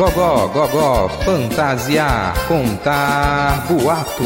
Gogó, gogó, fantasiar, contar boato.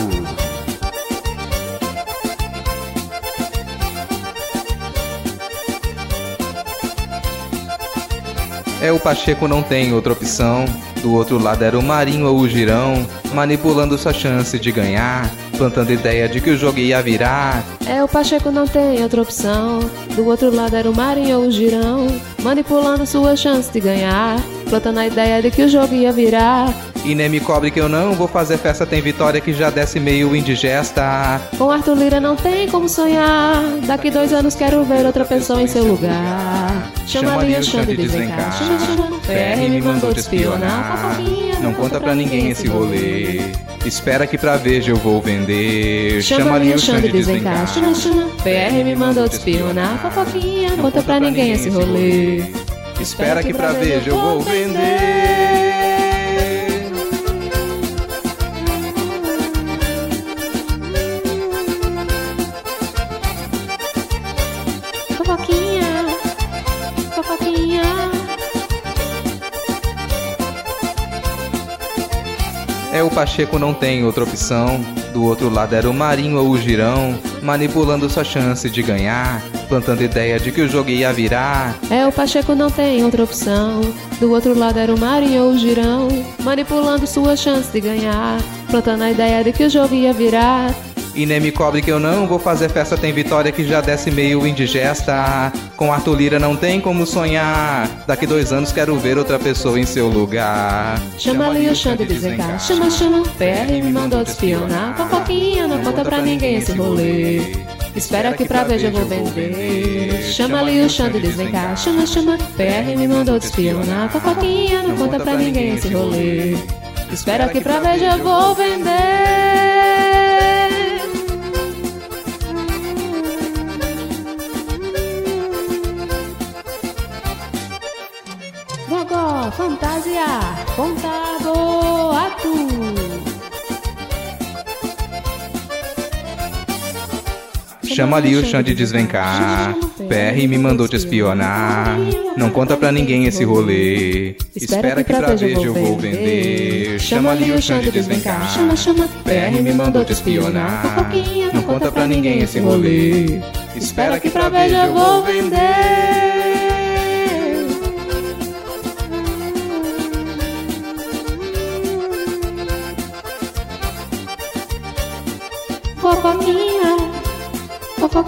É o Pacheco não tem outra opção. Do outro lado era o Marinho ou o Girão, manipulando sua chance de ganhar, plantando ideia de que o jogo ia virar. É o Pacheco não tem outra opção. Do outro lado era o Marinho ou o Girão, manipulando sua chance de ganhar, plantando a ideia de que o jogo ia virar. E nem me cobre que eu não vou fazer festa, tem vitória que já desce meio indigesta. Com Arthur Lira não tem como sonhar. Daqui dois anos quero ver outra pessoa em seu lugar. Chama ali o Xande de chama. PR me mandou te espionar. Não conta pra ninguém esse rolê. Espera que pra Veja eu vou vender. Chama ali o Xande de chama. PR me mandou te espionar. Fofoquinha, não conta pra ninguém esse rolê. Espera que pra Veja eu vou vender. Pacheco não tem outra opção. Do outro lado era o Marinho ou o Girão, manipulando sua chance de ganhar, plantando ideia de que o jogo ia virar. É, o Pacheco não tem outra opção. Do outro lado era o Marinho ou o Girão, manipulando sua chance de ganhar, plantando a ideia de que o jogo ia virar. E nem me cobre que eu não vou fazer festa, tem vitória que já desce meio indigesta. Com Arthur Lira não tem como sonhar. Daqui dois anos quero ver outra pessoa em seu lugar. Chama ali o Xande de desvencar. Chama, chama. PR me mandou te espionar. Fofoquinha, não conta pra ninguém esse rolê. Espera que pra Veja eu vou vender. Chama ali o Xande de desvencar. Chama, chama. PR me mandou te espionar. Fofoquinha, não conta pra ninguém esse rolê. Espera que pra Veja eu vou vender. Fantasia, conta boato. Chama ali o Xande de desvencar. PR me mandou te espionar. Não conta pra ninguém esse rolê. Espera que pra Veja eu vou vender. Chama ali o Xande de desvencar. PR me mandou te espionar. Não conta pra ninguém esse rolê. Espera que pra Veja eu vou vender.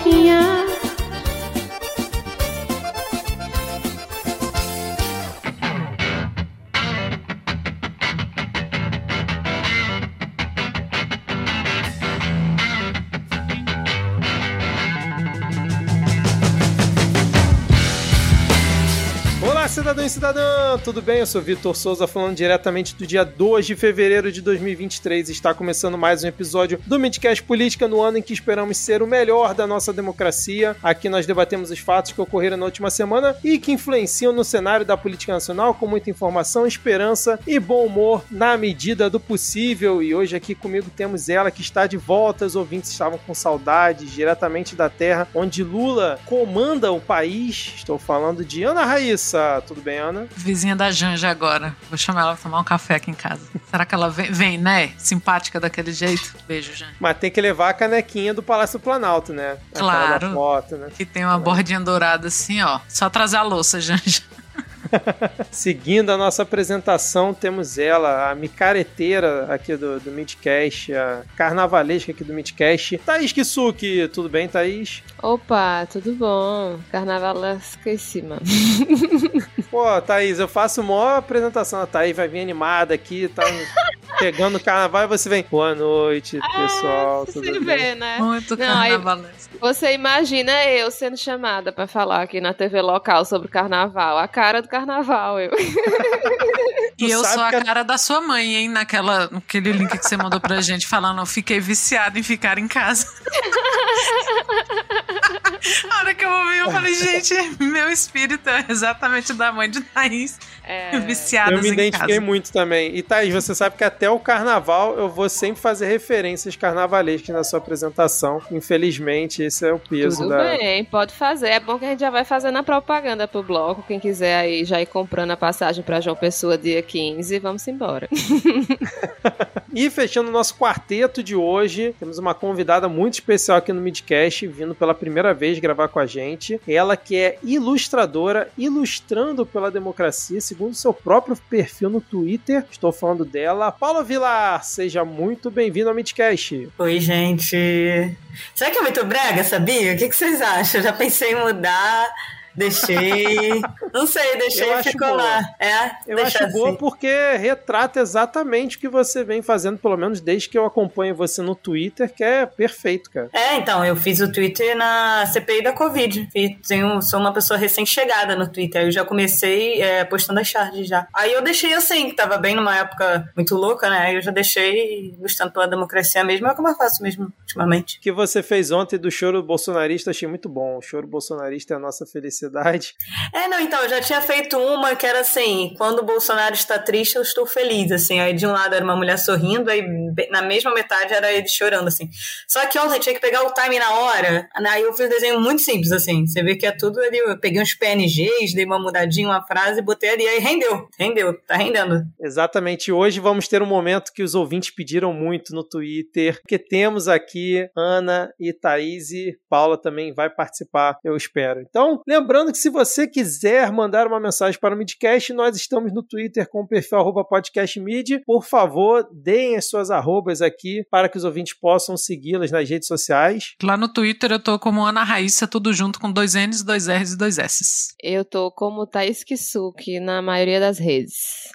Fofoquinha. Cidadã! Tudo bem? Eu sou Vitor Souza, falando diretamente do dia 2 de fevereiro de 2023. Está começando mais um episódio do Midcast Política no ano em que esperamos ser o melhor da nossa democracia. Aqui nós debatemos os fatos que ocorreram na última semana e que influenciam no cenário da política nacional com muita informação, esperança e bom humor na medida do possível. E hoje aqui comigo temos ela que está de volta. Os ouvintes estavam com saudades diretamente da terra onde Lula comanda o país. Estou falando de Ana Raíssa. Tudo bem, Ana? Vizinha da Janja agora. Vou chamar ela pra tomar um café aqui em casa. Será que ela vem, vem, né? Simpática daquele jeito? Beijo, Janja. Mas tem que levar a canequinha do Palácio Planalto, né? Claro. da foto, né? Que tem uma bordinha dourada assim, ó. Só trazer a louça, Janja. Seguindo a nossa apresentação, temos ela, a micareteira aqui do, do Midcast, a carnavalesca aqui do Midcast, Thaís Kisuki. Tudo bem, Thaís? Opa, tudo bom? Carnavalesquíssima. Pô, Thaís, eu faço maior apresentação. A Thaís vai vir animada aqui, tá pegando o carnaval e você vem. Boa noite, pessoal. Tudo Você bem? vê, né? Muito carnavalesco. Você imagina eu sendo chamada pra falar aqui na TV local sobre carnaval. A cara do carnaval, eu. E eu sabe sou a que a- cara da sua mãe, hein? Naquela, naquele link que você mandou pra gente falando, eu fiquei viciada em ficar em casa. a hora que eu ouvi eu falei, gente, meu espírito é exatamente da mãe de Thaís. É... Viciadas Eu me identifiquei muito também. E Thaís, você sabe que até o carnaval eu vou sempre fazer referências carnavalescas na sua apresentação. Infelizmente, esse é o peso Tudo da. bem, pode fazer. É bom que a gente já vai fazendo a propaganda pro bloco. Quem quiser aí já ir comprando a passagem pra João Pessoa dia 15, vamos embora. e fechando o nosso quarteto de hoje, temos uma convidada muito especial aqui no Midcast, vindo pela primeira vez gravar com a gente. Ela que é ilustradora, ilustrando pela democracia, segundo seu próprio perfil no Twitter. Estou falando dela, Paula Vilar. Seja muito bem-vindo ao Midcast. Oi, gente. Será que é muito brega, sabia? O que, que vocês acham? Eu já pensei em mudar Deixei. Não sei, deixei e ficou lá. É, eu acho assim. boa porque retrata exatamente o que você vem fazendo, pelo menos desde que eu acompanho você no Twitter, que é perfeito, cara. É, então, eu fiz o Twitter na CPI da Covid. Tenho, sou uma pessoa recém-chegada no Twitter. Eu já comecei é, postando as charges já. Aí eu deixei assim, que tava bem numa época muito louca, né? Aí eu já deixei gostando pela democracia mesmo. É como eu faço mesmo ultimamente. O que você fez ontem do choro bolsonarista, achei muito bom. O choro bolsonarista é a nossa felicidade felicidade. É, não, então, eu já tinha feito uma que era assim, quando o Bolsonaro está triste, eu estou feliz, assim. Aí de um lado era uma mulher sorrindo, aí na mesma metade era ele chorando, assim. Só que ontem tinha que pegar o time na hora, aí eu fiz um desenho muito simples, assim. Você vê que é tudo ali, eu peguei uns PNGs, dei uma mudadinha, uma frase, botei ali, aí rendeu, rendeu, tá rendendo. Exatamente, hoje vamos ter um momento que os ouvintes pediram muito no Twitter, porque temos aqui Ana e Thaís e Paula também vai participar, eu espero. Então, lembrando Lembrando que se você quiser mandar uma mensagem para o Midcast, nós estamos no Twitter com o perfil podcastmid. Por favor, deem as suas arrobas aqui para que os ouvintes possam segui-las nas redes sociais. Lá no Twitter eu tô como Ana Raíssa, tudo junto com dois N's, dois R's e dois S's. Eu tô como Thaís Kisuki na maioria das redes.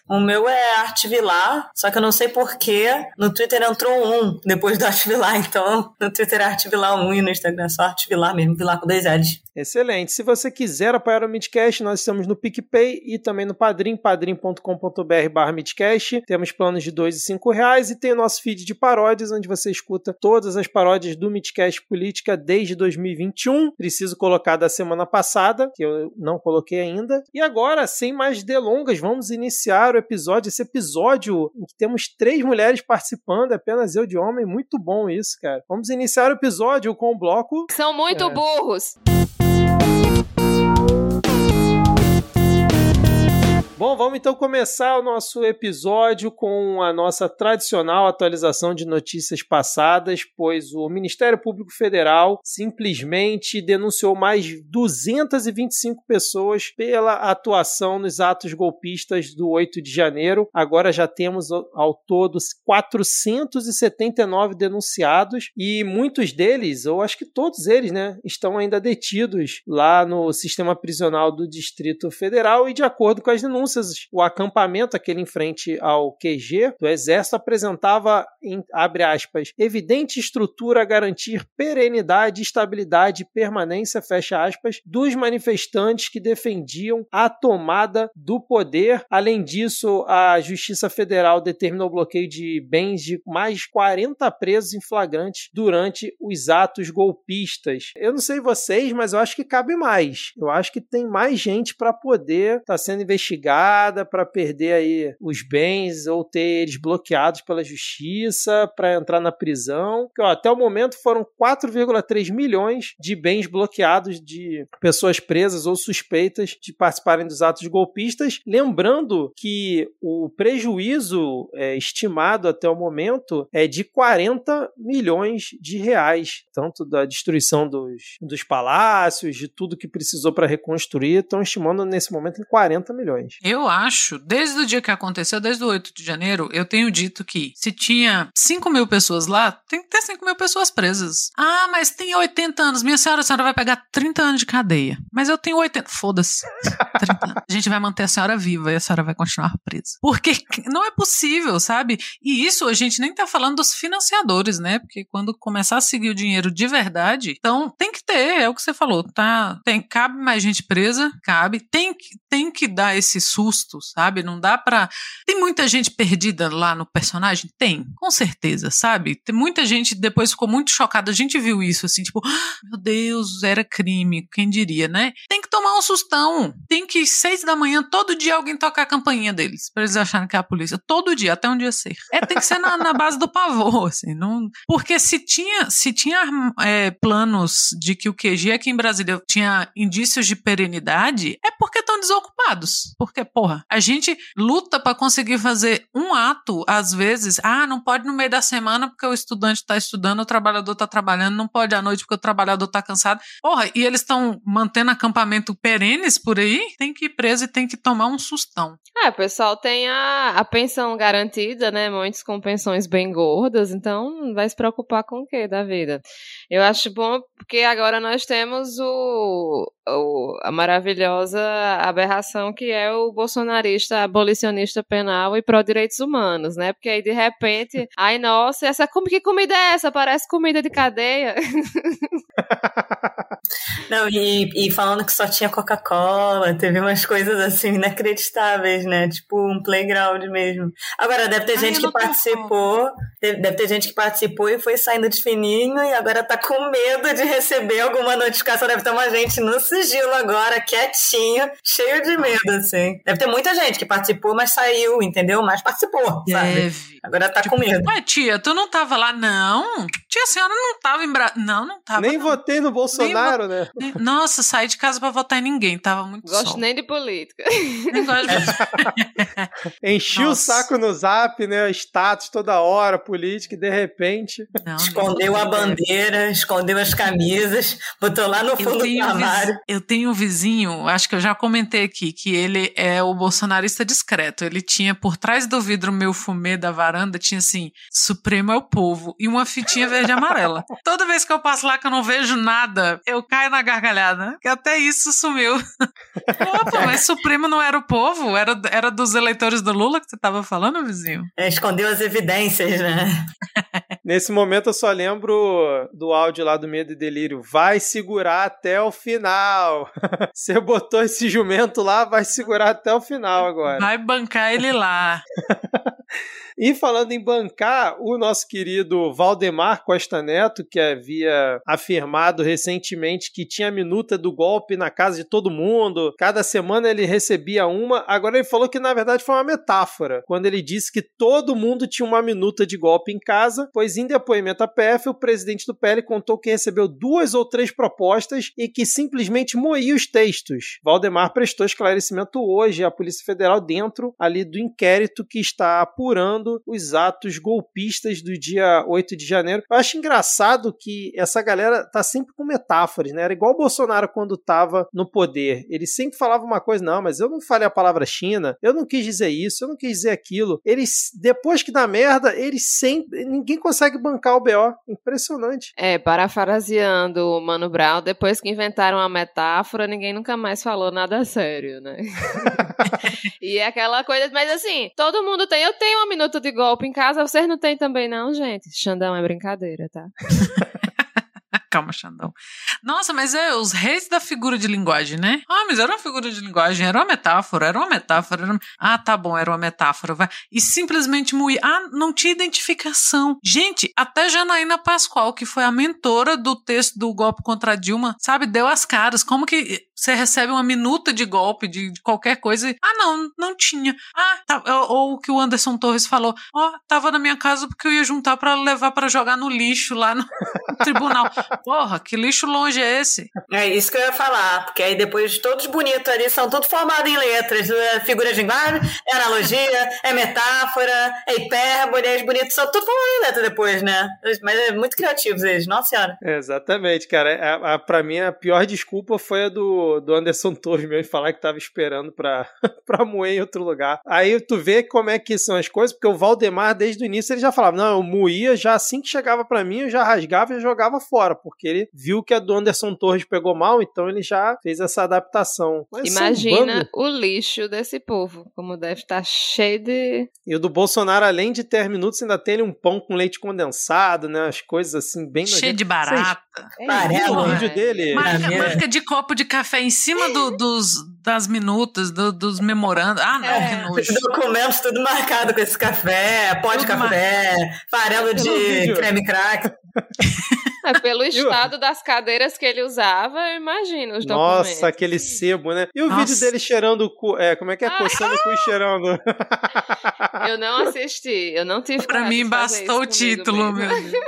O meu é Arte Vilar, só que eu não sei porquê. No Twitter entrou um depois do Arte Vilar, então no Twitter é Arte Vilar 1 e no Instagram é só Arte Vilar mesmo, Vilar com dois L's. Excelente. Se você quiser apoiar o Midcast, nós estamos no PicPay e também no Padrim, padrim.com.br barra Midcast. Temos planos de dois e cinco reais e tem o nosso feed de paródias, onde você escuta todas as paródias do Midcast Política desde 2021. Preciso colocar da semana passada, que eu não coloquei ainda. E agora, sem mais delongas, vamos iniciar o episódio. Esse episódio em que temos três mulheres participando, apenas eu de homem. Muito bom isso, cara. Vamos iniciar o episódio com o bloco. São muito é... burros. Bom, vamos então começar o nosso episódio com a nossa tradicional atualização de notícias passadas, pois o Ministério Público Federal simplesmente denunciou mais 225 pessoas pela atuação nos atos golpistas do 8 de janeiro. Agora já temos ao todo 479 denunciados e muitos deles, ou acho que todos eles, né, estão ainda detidos lá no sistema prisional do Distrito Federal e de acordo com as denúncias o acampamento, aquele em frente ao QG do Exército, apresentava, em, abre aspas, evidente estrutura a garantir perenidade, estabilidade e permanência, fecha aspas, dos manifestantes que defendiam a tomada do poder. Além disso, a Justiça Federal determinou o bloqueio de bens de mais 40 presos em flagrantes durante os atos golpistas. Eu não sei vocês, mas eu acho que cabe mais. Eu acho que tem mais gente para poder estar tá sendo investigada para perder aí os bens ou ter eles bloqueados pela justiça para entrar na prisão. Que, ó, até o momento foram 4,3 milhões de bens bloqueados de pessoas presas ou suspeitas de participarem dos atos golpistas. Lembrando que o prejuízo é, estimado até o momento é de 40 milhões de reais, tanto da destruição dos, dos palácios, de tudo que precisou para reconstruir, estão estimando nesse momento em 40 milhões. Eu acho, desde o dia que aconteceu, desde o 8 de janeiro, eu tenho dito que se tinha 5 mil pessoas lá, tem que ter 5 mil pessoas presas. Ah, mas tem 80 anos. Minha senhora, a senhora vai pegar 30 anos de cadeia. Mas eu tenho 80. Foda-se. A gente vai manter a senhora viva e a senhora vai continuar presa. Porque não é possível, sabe? E isso a gente nem tá falando dos financiadores, né? Porque quando começar a seguir o dinheiro de verdade, então tem que ter, é o que você falou, tá? Tem, cabe mais gente presa? Cabe. Tem, tem que dar esse susto, sabe? Não dá pra. Tem muita gente perdida lá no personagem? Tem, com certeza, sabe? Tem muita gente depois ficou muito chocada. A gente viu isso, assim, tipo, ah, meu Deus, era crime, quem diria, né? Tem tomar um sustão. Tem que, seis da manhã, todo dia alguém tocar a campainha deles, pra eles acharem que é a polícia. Todo dia, até um dia ser. É, tem que ser na, na base do pavor, assim. Não... Porque se tinha, se tinha é, planos de que o QG aqui em Brasília tinha indícios de perenidade, é porque estão desocupados. Porque, porra, a gente luta para conseguir fazer um ato, às vezes, ah, não pode no meio da semana porque o estudante está estudando, o trabalhador está trabalhando, não pode à noite porque o trabalhador está cansado. Porra, e eles estão mantendo acampamento perenes por aí, tem que ir preso e tem que tomar um sustão. É, o pessoal tem a, a pensão garantida, né? Muitos com pensões bem gordas, então vai se preocupar com o que da vida? Eu acho bom porque agora nós temos o, o, a maravilhosa aberração que é o bolsonarista abolicionista penal e pró-direitos humanos, né? Porque aí de repente, ai nossa, essa que comida é essa? Parece comida de cadeia. Não, e, e falando que só tinha Coca-Cola, teve umas coisas assim inacreditáveis, né? Tipo um playground mesmo. Agora, deve ter Ai, gente que participou, deve ter gente que participou e foi saindo de fininho e agora tá com medo de receber alguma notificação. Deve ter uma gente no sigilo agora, quietinho, cheio de medo, assim. Deve ter muita gente que participou, mas saiu, entendeu? Mas participou, sabe? Deve. Agora tá tipo, com medo. Ué, tia, tu não tava lá, não? Tia, a senhora não tava em Bra... Não, não tava. Nem não. votei no Bolsonaro, né? Nossa, saí de casa pra votar em ninguém, tava muito Gosto sol. nem de política. Nem gosto de Enchi o saco no zap, né? Status toda hora, política, e de repente. Não, escondeu a bandeira, escondeu as camisas, botou lá no fundo do armário. Eu tenho um vizinho, acho que eu já comentei aqui, que ele é o bolsonarista discreto. Ele tinha por trás do vidro meu fumê da varanda, tinha assim: Supremo é o povo, e uma fitinha verde e amarela. Toda vez que eu passo lá que eu não vejo nada, eu caio na gargalhada. Que até isso sumiu. Opa, mas Supremo não era o povo? Era, era dos eleitores do Lula que você estava falando, vizinho? É, escondeu as evidências, né? Nesse momento eu só lembro do áudio lá do Medo e Delírio. Vai segurar até o final. Você botou esse jumento lá, vai segurar até o final agora. Vai bancar ele lá. E falando em bancar, o nosso querido Valdemar Costa Neto, que havia afirmado recentemente que tinha a minuta do golpe na casa de todo mundo, cada semana ele recebia uma, agora ele falou que na verdade foi uma metáfora, quando ele disse que todo mundo tinha uma minuta de golpe em casa, pois em depoimento à PF, o presidente do PL contou que recebeu duas ou três propostas e que simplesmente moía os textos. Valdemar prestou esclarecimento hoje à Polícia Federal dentro ali do inquérito que está apurando os atos golpistas do dia 8 de janeiro. Eu acho engraçado que essa galera tá sempre com metáforas, né? Era igual o Bolsonaro quando tava no poder. Ele sempre falava uma coisa, não, mas eu não falei a palavra China, eu não quis dizer isso, eu não quis dizer aquilo. Eles, depois que dá merda, eles sempre. Ninguém consegue bancar o BO. Impressionante. É, parafraseando o Mano Brown, depois que inventaram a metáfora, ninguém nunca mais falou nada sério, né? e é aquela coisa, mas assim, todo mundo tem. Eu tenho uma minuto de golpe em casa, vocês não têm também, não, gente? Xandão é brincadeira, tá? Calma, Xandão. Nossa, mas é os reis da figura de linguagem, né? Ah, mas era uma figura de linguagem, era uma metáfora, era uma metáfora. Era. Ah, tá bom, era uma metáfora. Vai. E simplesmente moir. Ah, não tinha identificação. Gente, até Janaína Pascoal, que foi a mentora do texto do golpe contra Dilma, sabe, deu as caras. Como que você recebe uma minuta de golpe de, de qualquer coisa ah, não, não tinha. Ah, tá, ou o que o Anderson Torres falou, ó, oh, tava na minha casa porque eu ia juntar para levar para jogar no lixo lá no tribunal. Porra, que lixo longe é esse? É isso que eu ia falar, porque aí depois todos bonitos ali são todos formados em letras, é figura de linguagem, é analogia, é metáfora, é hipérbole, os bonitos são tudo formados em letra depois, né? Mas é muito criativos eles, nossa senhora. exatamente, cara. A, a, pra mim, a pior desculpa foi a do, do Anderson Torres mesmo falar que tava esperando pra, pra moer em outro lugar. Aí tu vê como é que são as coisas, porque o Valdemar, desde o início, ele já falava, não, eu moía, já assim que chegava para mim, eu já rasgava e jogava fora, porque ele viu que a do Anderson Torres pegou mal, então ele já fez essa adaptação. Mas Imagina o lixo desse povo, como deve estar tá cheio de. E o do Bolsonaro, além de ter minutos, ainda tem um pão com leite condensado, né? As coisas assim, bem Cheio de barata. Vocês... É, o vídeo dele. Marca, marca de copo de café em cima do, dos, das minutas, do, dos memorandos. Ah, não, É, que nojo. Os documentos tudo marcado com esse café, pó de café, farelo de vídeo. creme crack. É, pelo estado das cadeiras que ele usava, eu imagino os documentos. Nossa, aquele sebo, né? E o Nossa. vídeo dele cheirando o cu. É, como é que é? Ah. Coçando o cu e cheirando. Eu não assisti, eu não tive Pra mim bastou o título, mesmo. meu Deus.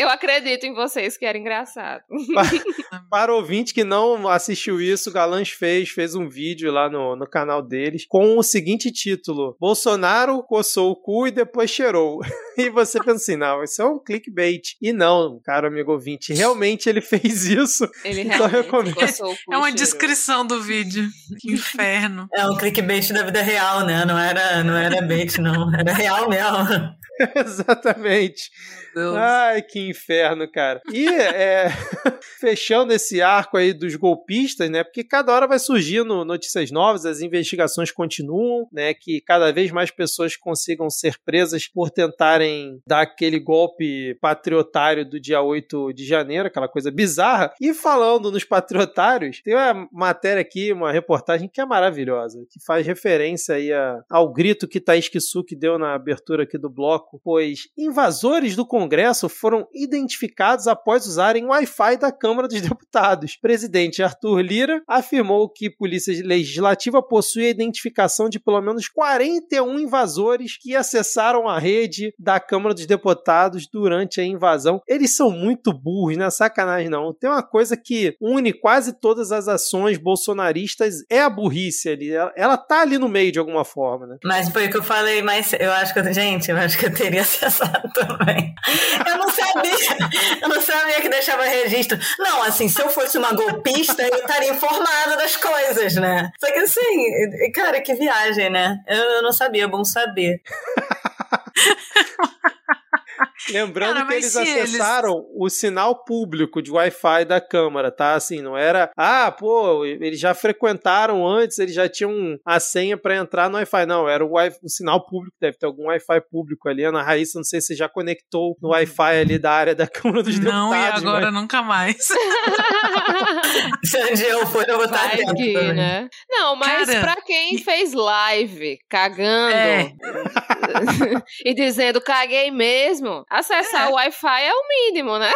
Eu acredito em vocês que era engraçado. Para o ouvinte que não assistiu isso, o Galãs fez, fez um vídeo lá no, no canal deles com o seguinte título: Bolsonaro coçou o cu e depois cheirou. E você pensa assim, não, isso é um clickbait. E não, caro amigo ouvinte, realmente ele fez isso. Ele Então, realmente recomendo. coçou o cu É uma cheirou. descrição do vídeo. Que inferno. É um clickbait da vida real, né? Não era, não era bait, não. Era real mesmo. Exatamente. Deus. Ai, que inferno, cara. E é, fechando esse arco aí dos golpistas, né? Porque cada hora vai surgindo notícias novas, as investigações continuam, né? Que cada vez mais pessoas consigam ser presas por tentarem dar aquele golpe patriotário do dia 8 de janeiro, aquela coisa bizarra. E falando nos patriotários, tem uma matéria aqui, uma reportagem que é maravilhosa, que faz referência aí a- ao grito que Thaís Kisuki deu na abertura aqui do bloco, pois invasores do Congresso foram identificados após usarem Wi-Fi da Câmara dos Deputados. Presidente Arthur Lira afirmou que Polícia Legislativa possui a identificação de pelo menos 41 invasores que acessaram a rede da Câmara dos Deputados durante a invasão. Eles são muito burros, não é sacanagem não. Tem uma coisa que une quase todas as ações bolsonaristas é a burrice ali. Ela, ela tá ali no meio de alguma forma, né? Mas foi o que eu falei, mas eu acho que gente, eu acho que eu teria acessado também. Eu não sabia, eu não sabia que deixava registro. Não, assim, se eu fosse uma golpista, eu estaria informada das coisas, né? Só que assim, cara, que viagem, né? Eu, eu não sabia, é bom saber. Lembrando Cara, que eles se eles- acessaram o sinal público de Wi-Fi da Câmara, tá? Assim, não era, ah, pô, eles já frequentaram antes, eles já tinham a senha pra entrar no Wi-Fi. Não, era o, wi o sinal público, deve ter algum Wi-Fi público ali. Ana Raíssa, não sei se já conectou no Wi-Fi ali da área da Câmara dos Não, e Deputados. agora mas- nunca mais. Se onde eu for, eu vou estar dentro que, né? Não, mas Cara, pra quem fez live cagando É. e dizendo caguei mesmo, acessar É. o Wi-Fi é o mínimo, né?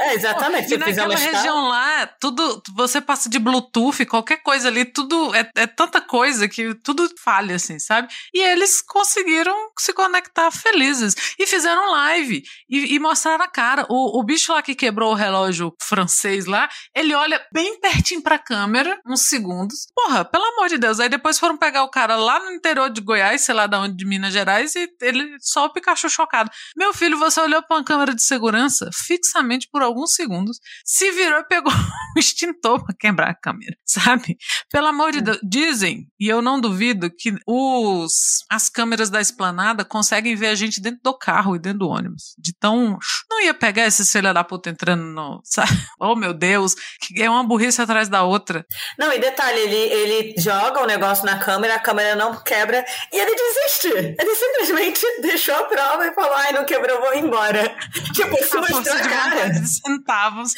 É, exatamente. E naquela região lá, tudo, você passa de Bluetooth, qualquer coisa ali, tudo é, é tanta coisa que tudo falha, assim, sabe? E eles conseguiram se conectar felizes e fizeram live e, e mostraram a cara. O, o bicho lá que quebrou o relógio francês lá, ele olha bem pertinho pra câmera, uns segundos. Porra, pelo amor de Deus. Aí depois foram pegar o cara lá no interior de Goiás, sei lá de onde, de Minas Gerais, e ele só o Pikachu chocado. Meu filho, você olhou pra uma câmera de segurança fixamente por alguns segundos, se virou e pegou um extintor pra quebrar a câmera, sabe? Pelo amor de Deus, dizem, e eu não duvido, que os as câmeras da esplanada conseguem ver a gente dentro do carro e dentro do ônibus. De tão. Não ia pegar esse filho da puta entrando no. Sabe? Oh, meu Deus, que é uma burrice atrás da outra. Não, e detalhe, ele, ele joga o negócio na câmera, a câmera não quebra e ele desiste. Ele simplesmente deixou a prova e falou: ai, não quebrou, vou embora. Tipo, A força a de cara. de centavos.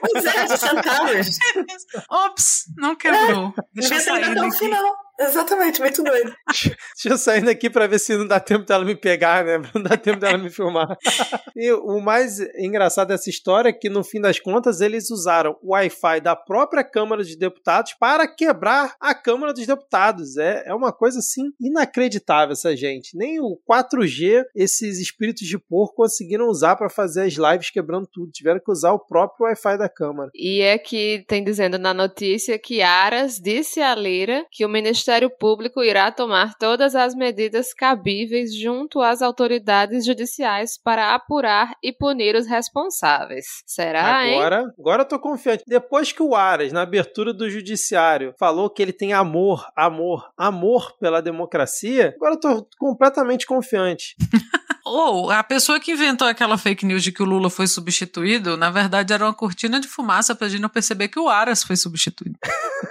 Pois é, de centavos. Ops, não quebrou. Deixa eu sair daqui. final. Exatamente, muito doido. Deixa eu sair daqui pra ver se não dá tempo dela me pegar, né? Não dá tempo dela me filmar. e o mais engraçado dessa história é que, no fim das contas, eles usaram o Wi-Fi da própria Câmara dos Deputados para quebrar a Câmara dos Deputados. É, é uma coisa, assim, inacreditável essa gente. Nem o 4G, esses espíritos de porco conseguiram usar para fazer as lives quebrando tudo. Tiveram que usar o próprio Wi-Fi da Câmara. E é que tem dizendo na notícia que Aras disse a Lira que o Ministério Público irá tomar todas as medidas cabíveis junto às autoridades judiciais para apurar e punir os responsáveis. Será, hein? Agora, agora eu tô confiante. Depois que o Aras, na abertura do judiciário, falou que ele tem amor, amor, amor pela democracia, agora eu tô completamente confiante. Ou a pessoa que inventou aquela fake news de que o Lula foi substituído, na verdade era uma cortina de fumaça pra gente não perceber que o Aras foi substituído.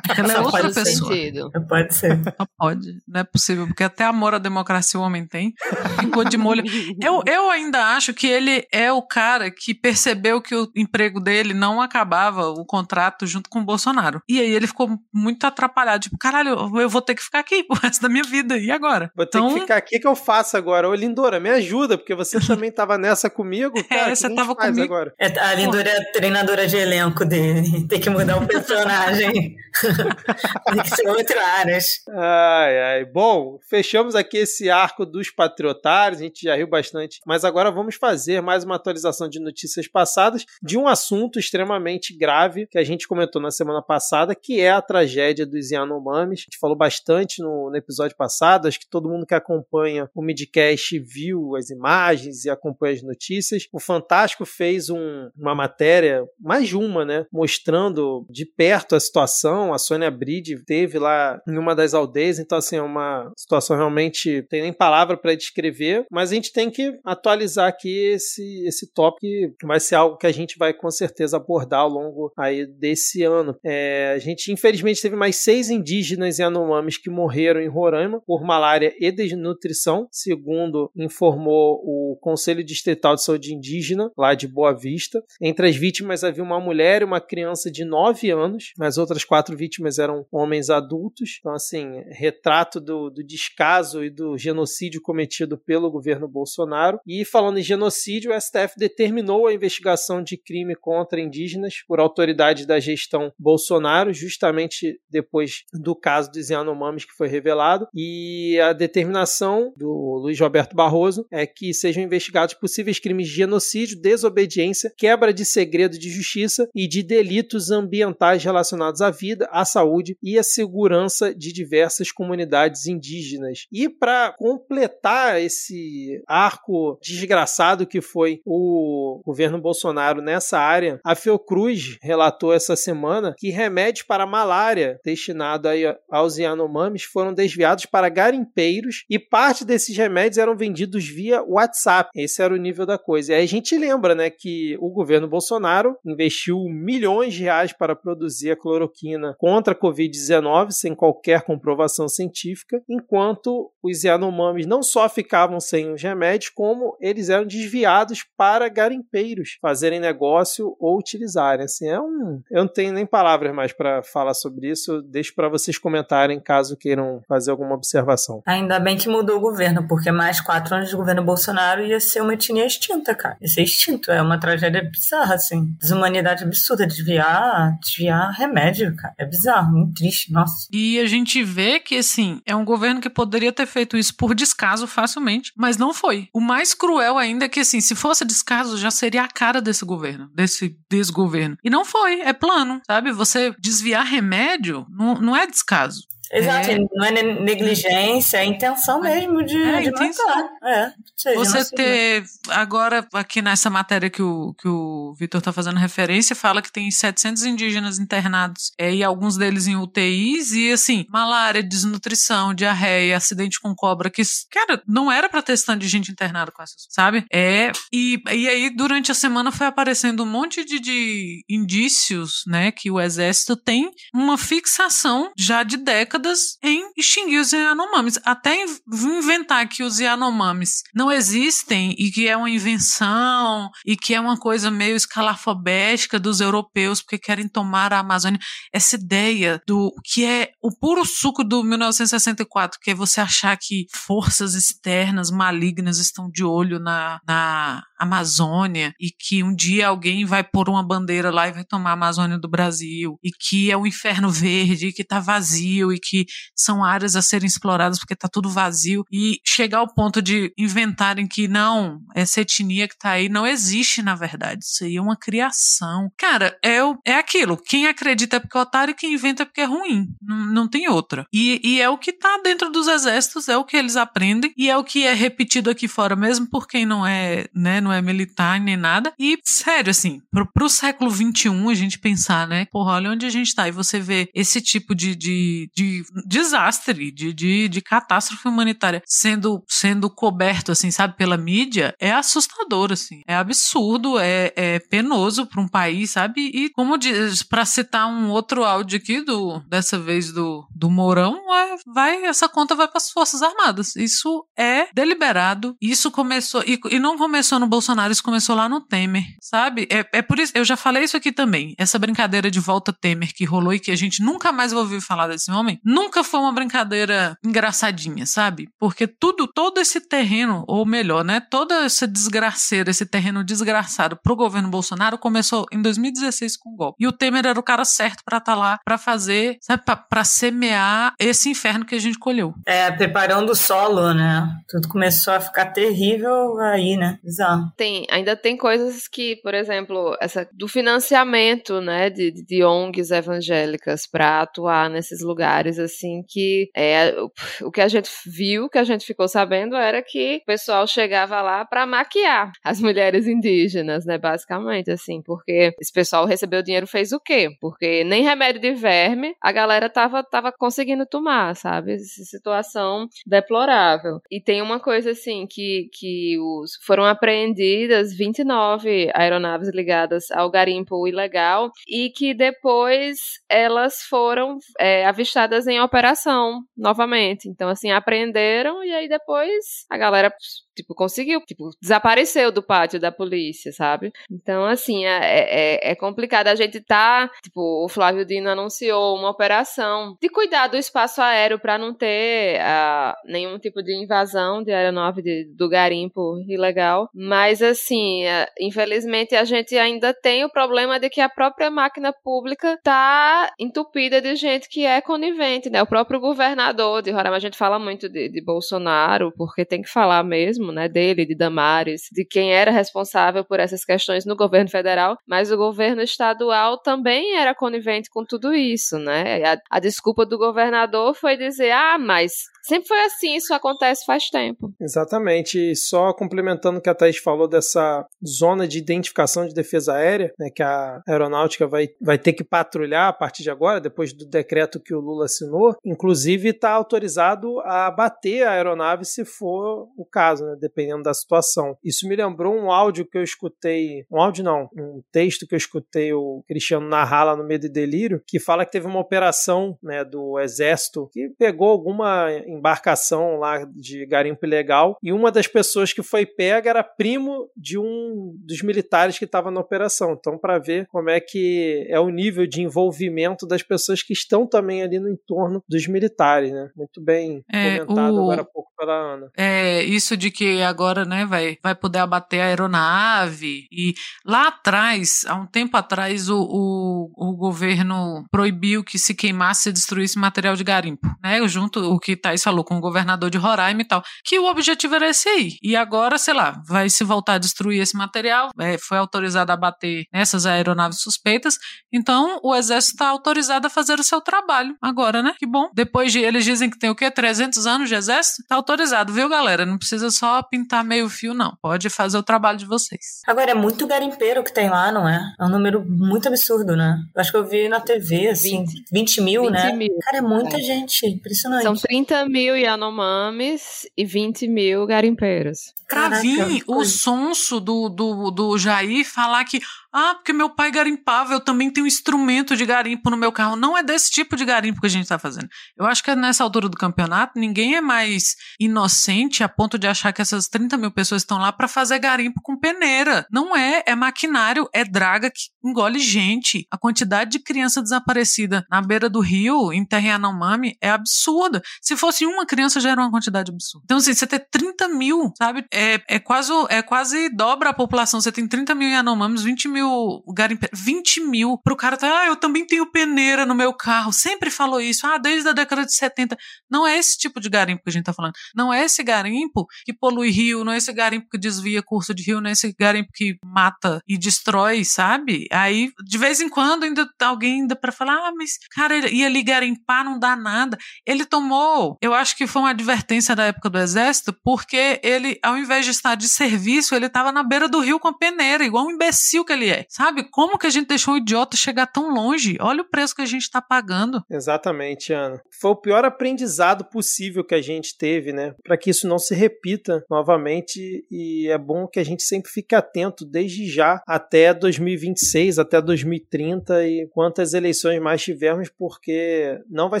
Ela é outra pode ser. pessoa. Sentido. Pode ser. Só pode. Não é possível, porque até amor à democracia o homem tem. Ficou de molho. Eu, eu ainda acho que ele é o cara que percebeu que o emprego dele não acabava, o contrato, junto com o Bolsonaro. E aí ele ficou muito atrapalhado. Tipo, caralho, eu- vou ter que ficar aqui o resto da minha vida. E agora? Vou ter então, que ficar aqui, o que eu faço agora? Ô, Lindora, me ajuda, porque você também tava nessa comigo. Cara, o que você tava faz comigo. agora? É, a Lindora é a treinadora de elenco dele. Tem que mudar o personagem. Tem que ser outra áreas. Ai, ai. Bom, fechamos aqui esse arco dos patriotários, a gente já riu bastante, mas agora vamos fazer mais uma atualização de notícias passadas de um assunto extremamente grave que a gente comentou na semana passada, que é a tragédia dos Yanomamis. A gente falou bastante no, no episódio passado, acho que todo mundo que acompanha o Midcast viu as imagens e acompanha as notícias. O Fantástico fez um- uma matéria, mais de uma, né, mostrando de perto a situação. A Sônia Bride teve lá em uma das aldeias, então assim, é uma situação realmente tem nem palavra para descrever, mas a gente tem que atualizar aqui esse esse tópico que vai ser algo que a gente vai com certeza abordar ao longo aí desse ano. É, a gente infelizmente teve mais seis indígenas Yanomamis que morreram em Roraima por malária e desnutrição, segundo informou o Conselho Distrital de Saúde Indígena lá de Boa Vista. Entre as vítimas havia uma mulher e uma criança de 9 anos, as outras quatro vítimas eram homens adultos. Então, assim, retrato do, do descaso e do genocídio cometido pelo governo Bolsonaro. E falando em genocídio, o STF determinou a investigação de crime contra indígenas por autoridade da gestão Bolsonaro, justamente depois do caso dos Yanomamis que foi revelado. E a determinação do Luiz Roberto Barroso é que sejam investigados possíveis crimes de genocídio, desobediência, quebra de segredo de justiça e de delitos ambientais relacionados à vida, à saúde e à segurança de diversas comunidades indígenas. E para completar esse arco desgraçado que foi o governo Bolsonaro nessa área, a Fiocruz relatou essa semana que remédios para malária destinados aos Yanomamis foram desviados para garimpeiros e parte desses remédios eram vendidos via WhatsApp. Esse era o nível da coisa. E aí a gente lembra, né, que o governo Bolsonaro investiu milhões de reais para produzir a cloroquina contra a Covid-19 sem qualquer comprovação científica, enquanto os Yanomamis não só ficavam sem os remédios, como eles eram desviados para garimpeiros fazerem negócio ou utilizarem. Assim, é um... Eu não tenho nem palavras mais para falar sobre isso, deixo para vocês comentarem caso queiram fazer alguma observação. Ainda bem que mudou o governo, porque mais quatro anos de governo Bolsonaro ia ser uma etnia extinta, cara. Ia ser extinto. É uma tragédia bizarra, assim. Desumanidade absurda. Desviar, desviar remédio, cara. É bizarro, muito triste. Nossa. E a gente vê que, assim, é um governo que poderia ter feito isso por descaso facilmente, mas não foi. O mais cruel ainda é que, assim, se fosse descaso, já seria a cara desse governo, desse desgoverno. E não foi, é plano, sabe? Você desviar remédio não, não é descaso. Exato, É. não é ne- negligência, é intenção mesmo de, É, de intenção. matar. É, seja, Você ter, agora, aqui nessa matéria que o, que o Vitor tá fazendo referência, fala que tem 700 indígenas internados, é, e alguns deles em UTIs, e assim, malária, desnutrição, diarreia, acidente com cobra, que, cara, não era pra ter tanto de gente internada com essas, sabe? É, e, e aí, durante a semana foi aparecendo um monte de, de indícios, né, que o exército tem uma fixação já de décadas em extinguir os Yanomamis. Até in- inventar que os Yanomamis não existem e que é uma invenção e que é uma coisa meio escalafobética dos europeus porque querem tomar a Amazônia. Essa ideia do que é o puro suco do 1964, que é você achar que forças externas malignas estão de olho na, na Amazônia e que um dia alguém vai pôr uma bandeira lá e vai tomar a Amazônia do Brasil e que é o inferno verde e que tá vazio e que são áreas a serem exploradas porque tá tudo vazio e chegar ao ponto de inventarem que não, essa etnia que tá aí não existe na verdade, isso aí é uma criação. Cara, é, é aquilo, quem acredita é porque é otário e quem inventa é porque é ruim, não, não tem outra. E, e é o que tá dentro dos exércitos, é o que eles aprendem e é o que é repetido aqui fora mesmo por quem não é, né, não é militar nem nada. E, sério, assim, pro, pro século XXI a gente pensar, né, porra, olha onde a gente tá e você vê esse tipo de, de, de de desastre, de, de, de catástrofe humanitária sendo, sendo coberto, assim, sabe, pela mídia, é assustador, assim. É absurdo, é, é penoso para um país, sabe? E como diz, para citar um outro áudio aqui, do, dessa vez do, do Mourão, é, vai, essa conta vai para as Forças Armadas. Isso é deliberado. Isso começou, e, e não começou no Bolsonaro, isso começou lá no Temer, sabe? É, é por isso, eu já falei isso aqui também. Essa brincadeira de volta Temer que rolou e que a gente nunca mais vai ouvir falar desse homem, nunca foi uma brincadeira engraçadinha, sabe? Porque tudo, todo esse terreno, ou melhor, né? Toda essa desgraceira, esse terreno desgraçado pro governo Bolsonaro começou em 2016 com o golpe. E o Temer era o cara certo para estar tá lá, para fazer, sabe, para semear esse inferno que a gente colheu. É, preparando o solo, né? Tudo começou a ficar terrível aí, né? Bizarro. Tem, ainda tem coisas que, por exemplo, essa do financiamento, né, de, de ONGs evangélicas para atuar nesses lugares, assim, que é o que a gente viu, que a gente ficou sabendo era que o pessoal chegava lá para maquiar as mulheres indígenas, né, basicamente, assim, porque esse pessoal recebeu dinheiro fez o quê? Porque nem remédio de verme a galera tava, tava conseguindo tomar, sabe? Essa situação deplorável. E tem uma coisa assim que, que os, foram apreendidas 29 aeronaves ligadas ao garimpo ilegal e que depois elas foram é, avistadas em operação novamente. Então, assim, apreenderam e aí depois a galera tipo, conseguiu, tipo, desapareceu do pátio da polícia, sabe? Então, assim, é, é, é, complicado. A gente tá, tipo, o Flávio Dino anunciou uma operação de cuidar do espaço aéreo para não ter uh, nenhum tipo de invasão de aeronave de, do garimpo ilegal. Mas, assim, uh, infelizmente a gente ainda tem o problema de que a própria máquina pública tá entupida de gente que é conivente, né? O próprio governador de Roraima, a gente fala muito de, de Bolsonaro, porque tem que falar mesmo mesmo, né, dele, de Damares, de quem era responsável por essas questões no governo federal, mas o governo estadual também era conivente com tudo isso, né? A, a desculpa do governador foi dizer: ah, mas Sempre foi assim, isso acontece faz tempo. Exatamente. E só complementando o que a Thaís falou dessa zona de identificação de defesa aérea, né, que a aeronáutica vai, vai ter que patrulhar a partir de agora, depois do decreto que o Lula assinou. Inclusive, está autorizado a bater a aeronave se for o caso, né, dependendo da situação. Isso me lembrou um áudio que eu escutei, um áudio não, um texto que eu escutei o Cristiano narrar lá no Medo e Delírio, que fala que teve uma operação né, do Exército que pegou alguma embarcação lá de garimpo ilegal e uma das pessoas que foi pega era primo de um dos militares que estava na operação. Então, para ver como é que é o nível de envolvimento das pessoas que estão também ali no entorno dos militares, né? Muito bem é, comentado o... agora há pouco pela Ana. É, isso de que agora, né, vai, vai poder abater a aeronave e lá atrás, há um tempo atrás, o, o, o governo proibiu que se queimasse e destruísse material de garimpo, né? Junto o que está falou com o governador de Roraima e tal, que o objetivo era esse aí. E agora, sei lá, vai se voltar a destruir esse material, é, foi autorizado a bater nessas aeronaves suspeitas, então o exército está autorizado a fazer o seu trabalho agora, né? Que bom. Depois de, eles dizem que tem o quê? 300 anos de exército? Tá autorizado, viu, galera? Não precisa só pintar meio fio, não. Pode fazer o trabalho de vocês. Agora, é muito garimpeiro que tem lá, não é? É um número muito absurdo, né? Eu acho que eu vi na TV, assim, 20, 20 mil, 20 né? Mil. Cara, é muita é. gente. Impressionante. São 30 mil Yanomamis e 20 mil garimpeiros. Pra vir o sonso do, do, do Jair falar que ah, porque meu pai garimpava, eu também tenho um instrumento de garimpo no meu carro. Não é desse tipo de garimpo que a gente tá fazendo. Eu acho que nessa altura do campeonato, ninguém é mais inocente a ponto de achar que essas 30 mil pessoas estão lá para fazer garimpo com peneira. Não é, é maquinário, é draga que engole gente. A quantidade de criança desaparecida na beira do rio, em Terra Yanomami, é absurda. Se fosse uma criança, já era uma quantidade absurda. Então, assim, você ter 30 mil, sabe? É, é, quase, é quase dobra a população. Você tem 30 mil Yanomamis, 20 mil mil garimpeiros. 20 mil pro cara tá, ah, eu também tenho peneira no meu carro. Sempre falou isso, ah, desde a década de 70. Não é esse tipo de garimpo que a gente tá falando. Não é esse garimpo que polui rio, não é esse garimpo que desvia curso de rio, não é esse garimpo que mata e destrói, sabe? Aí, de vez em quando, ainda alguém ainda para falar, ah, mas, cara, ele ia ali garimpar, não dá nada. Ele tomou, eu acho que foi uma advertência da época do exército, porque ele, ao invés de estar de serviço, ele estava na beira do rio com a peneira, igual um imbecil que ele é. Sabe? Como que a gente deixou um idiota chegar tão longe? Olha o preço que a gente está pagando. Exatamente, Ana. Foi o pior aprendizado possível que a gente teve, né? Para que isso não se repita novamente e é bom que a gente sempre fique atento desde já até 2026, até 2030 e quantas eleições mais tivermos, porque não vai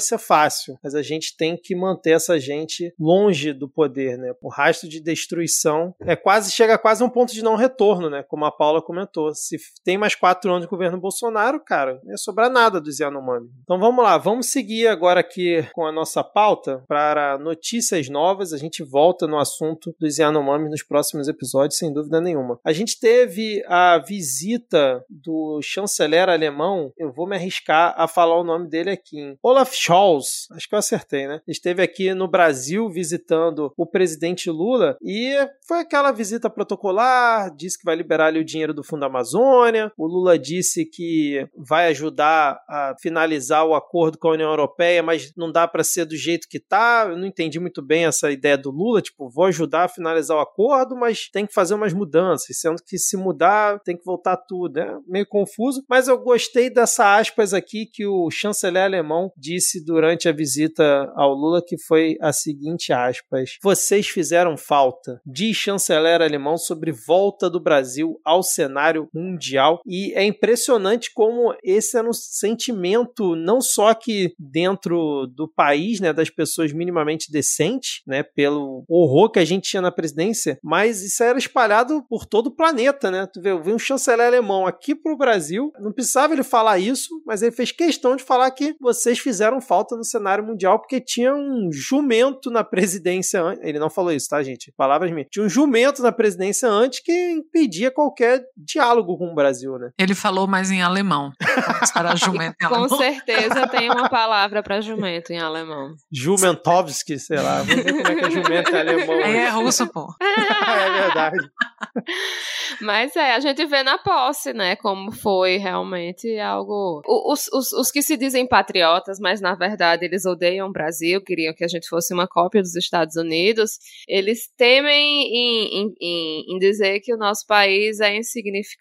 ser fácil, mas a gente tem que manter essa gente longe do poder, né? O rastro de destruição é quase chega quase a um ponto de não retorno, né? Como a Paula comentou. Se tem mais quatro anos de governo Bolsonaro, cara, não ia sobrar nada do Yanomami. Então vamos lá, vamos seguir agora aqui com a nossa pauta para notícias novas. A gente volta no assunto dos Yanomami nos próximos episódios, sem dúvida nenhuma. A gente teve a visita do chanceler alemão, eu vou me arriscar a falar o nome dele aqui, hein? Olaf Scholz, acho que eu acertei, né? Esteve aqui no Brasil visitando o presidente Lula e foi aquela visita protocolar, disse que vai liberar ali o dinheiro do Fundo Amazônia. O Lula disse que vai ajudar a finalizar o acordo com a União Europeia, mas não dá para ser do jeito que tá. Eu não entendi muito bem essa ideia do Lula, tipo, vou ajudar a finalizar o acordo, mas tem que fazer umas mudanças, sendo que se mudar tem que voltar tudo. É meio confuso, mas eu gostei dessa aspas aqui que o chanceler alemão disse durante a visita ao Lula, que foi a seguinte aspas: Vocês fizeram falta, diz chanceler alemão sobre volta do Brasil ao cenário mundial. E é impressionante como esse era um sentimento não só que dentro do país, né, das pessoas minimamente decentes, né, pelo horror que a gente tinha na presidência, mas isso era espalhado por todo o planeta, né? Tu vê, eu vi um chanceler alemão aqui pro Brasil, não precisava ele falar isso, mas ele fez questão de falar que vocês fizeram falta no cenário mundial porque tinha um jumento na presidência. Ele não falou isso, tá, gente? Palavras minhas. Tinha um jumento na presidência antes que impedia qualquer diálogo com o Brasil, né? Ele falou mais em alemão. Será jumento em alemão? Com certeza tem uma palavra para jumento em alemão. Jumentovski, sei lá. Vamos ver como é que é jumento em alemão. É, é russo, pô. é verdade. Mas é, a gente vê na posse, né, como foi realmente algo. Os, os, os que se dizem patriotas, mas na verdade eles odeiam o Brasil, queriam que a gente fosse uma cópia dos Estados Unidos, eles temem em, em, em dizer que o nosso país é insignificante,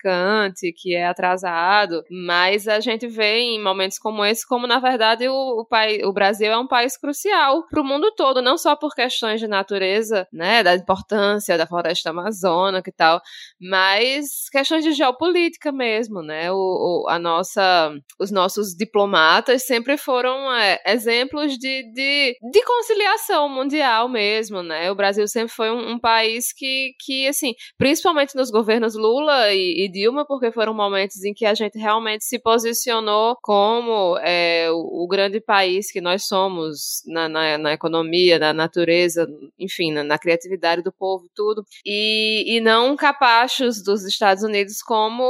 que é atrasado, mas a gente vê em momentos como esse como, na verdade, o, o, país, o Brasil é um país crucial para o mundo todo, não só por questões de natureza, né, da importância da floresta amazônica e tal, mas questões de geopolítica mesmo, né? O, o a nossa, os nossos diplomatas sempre foram é, exemplos de, de, de, conciliação mundial mesmo, né? O Brasil sempre foi um, um, país que, que, assim, principalmente nos governos Lula e, e, Dilma, porque foram momentos em que a gente realmente se posicionou como é, o, o, grande país que nós somos na, na, na economia, na natureza, enfim, na, na, criatividade do povo, tudo, e, e não capachos dos Estados Unidos como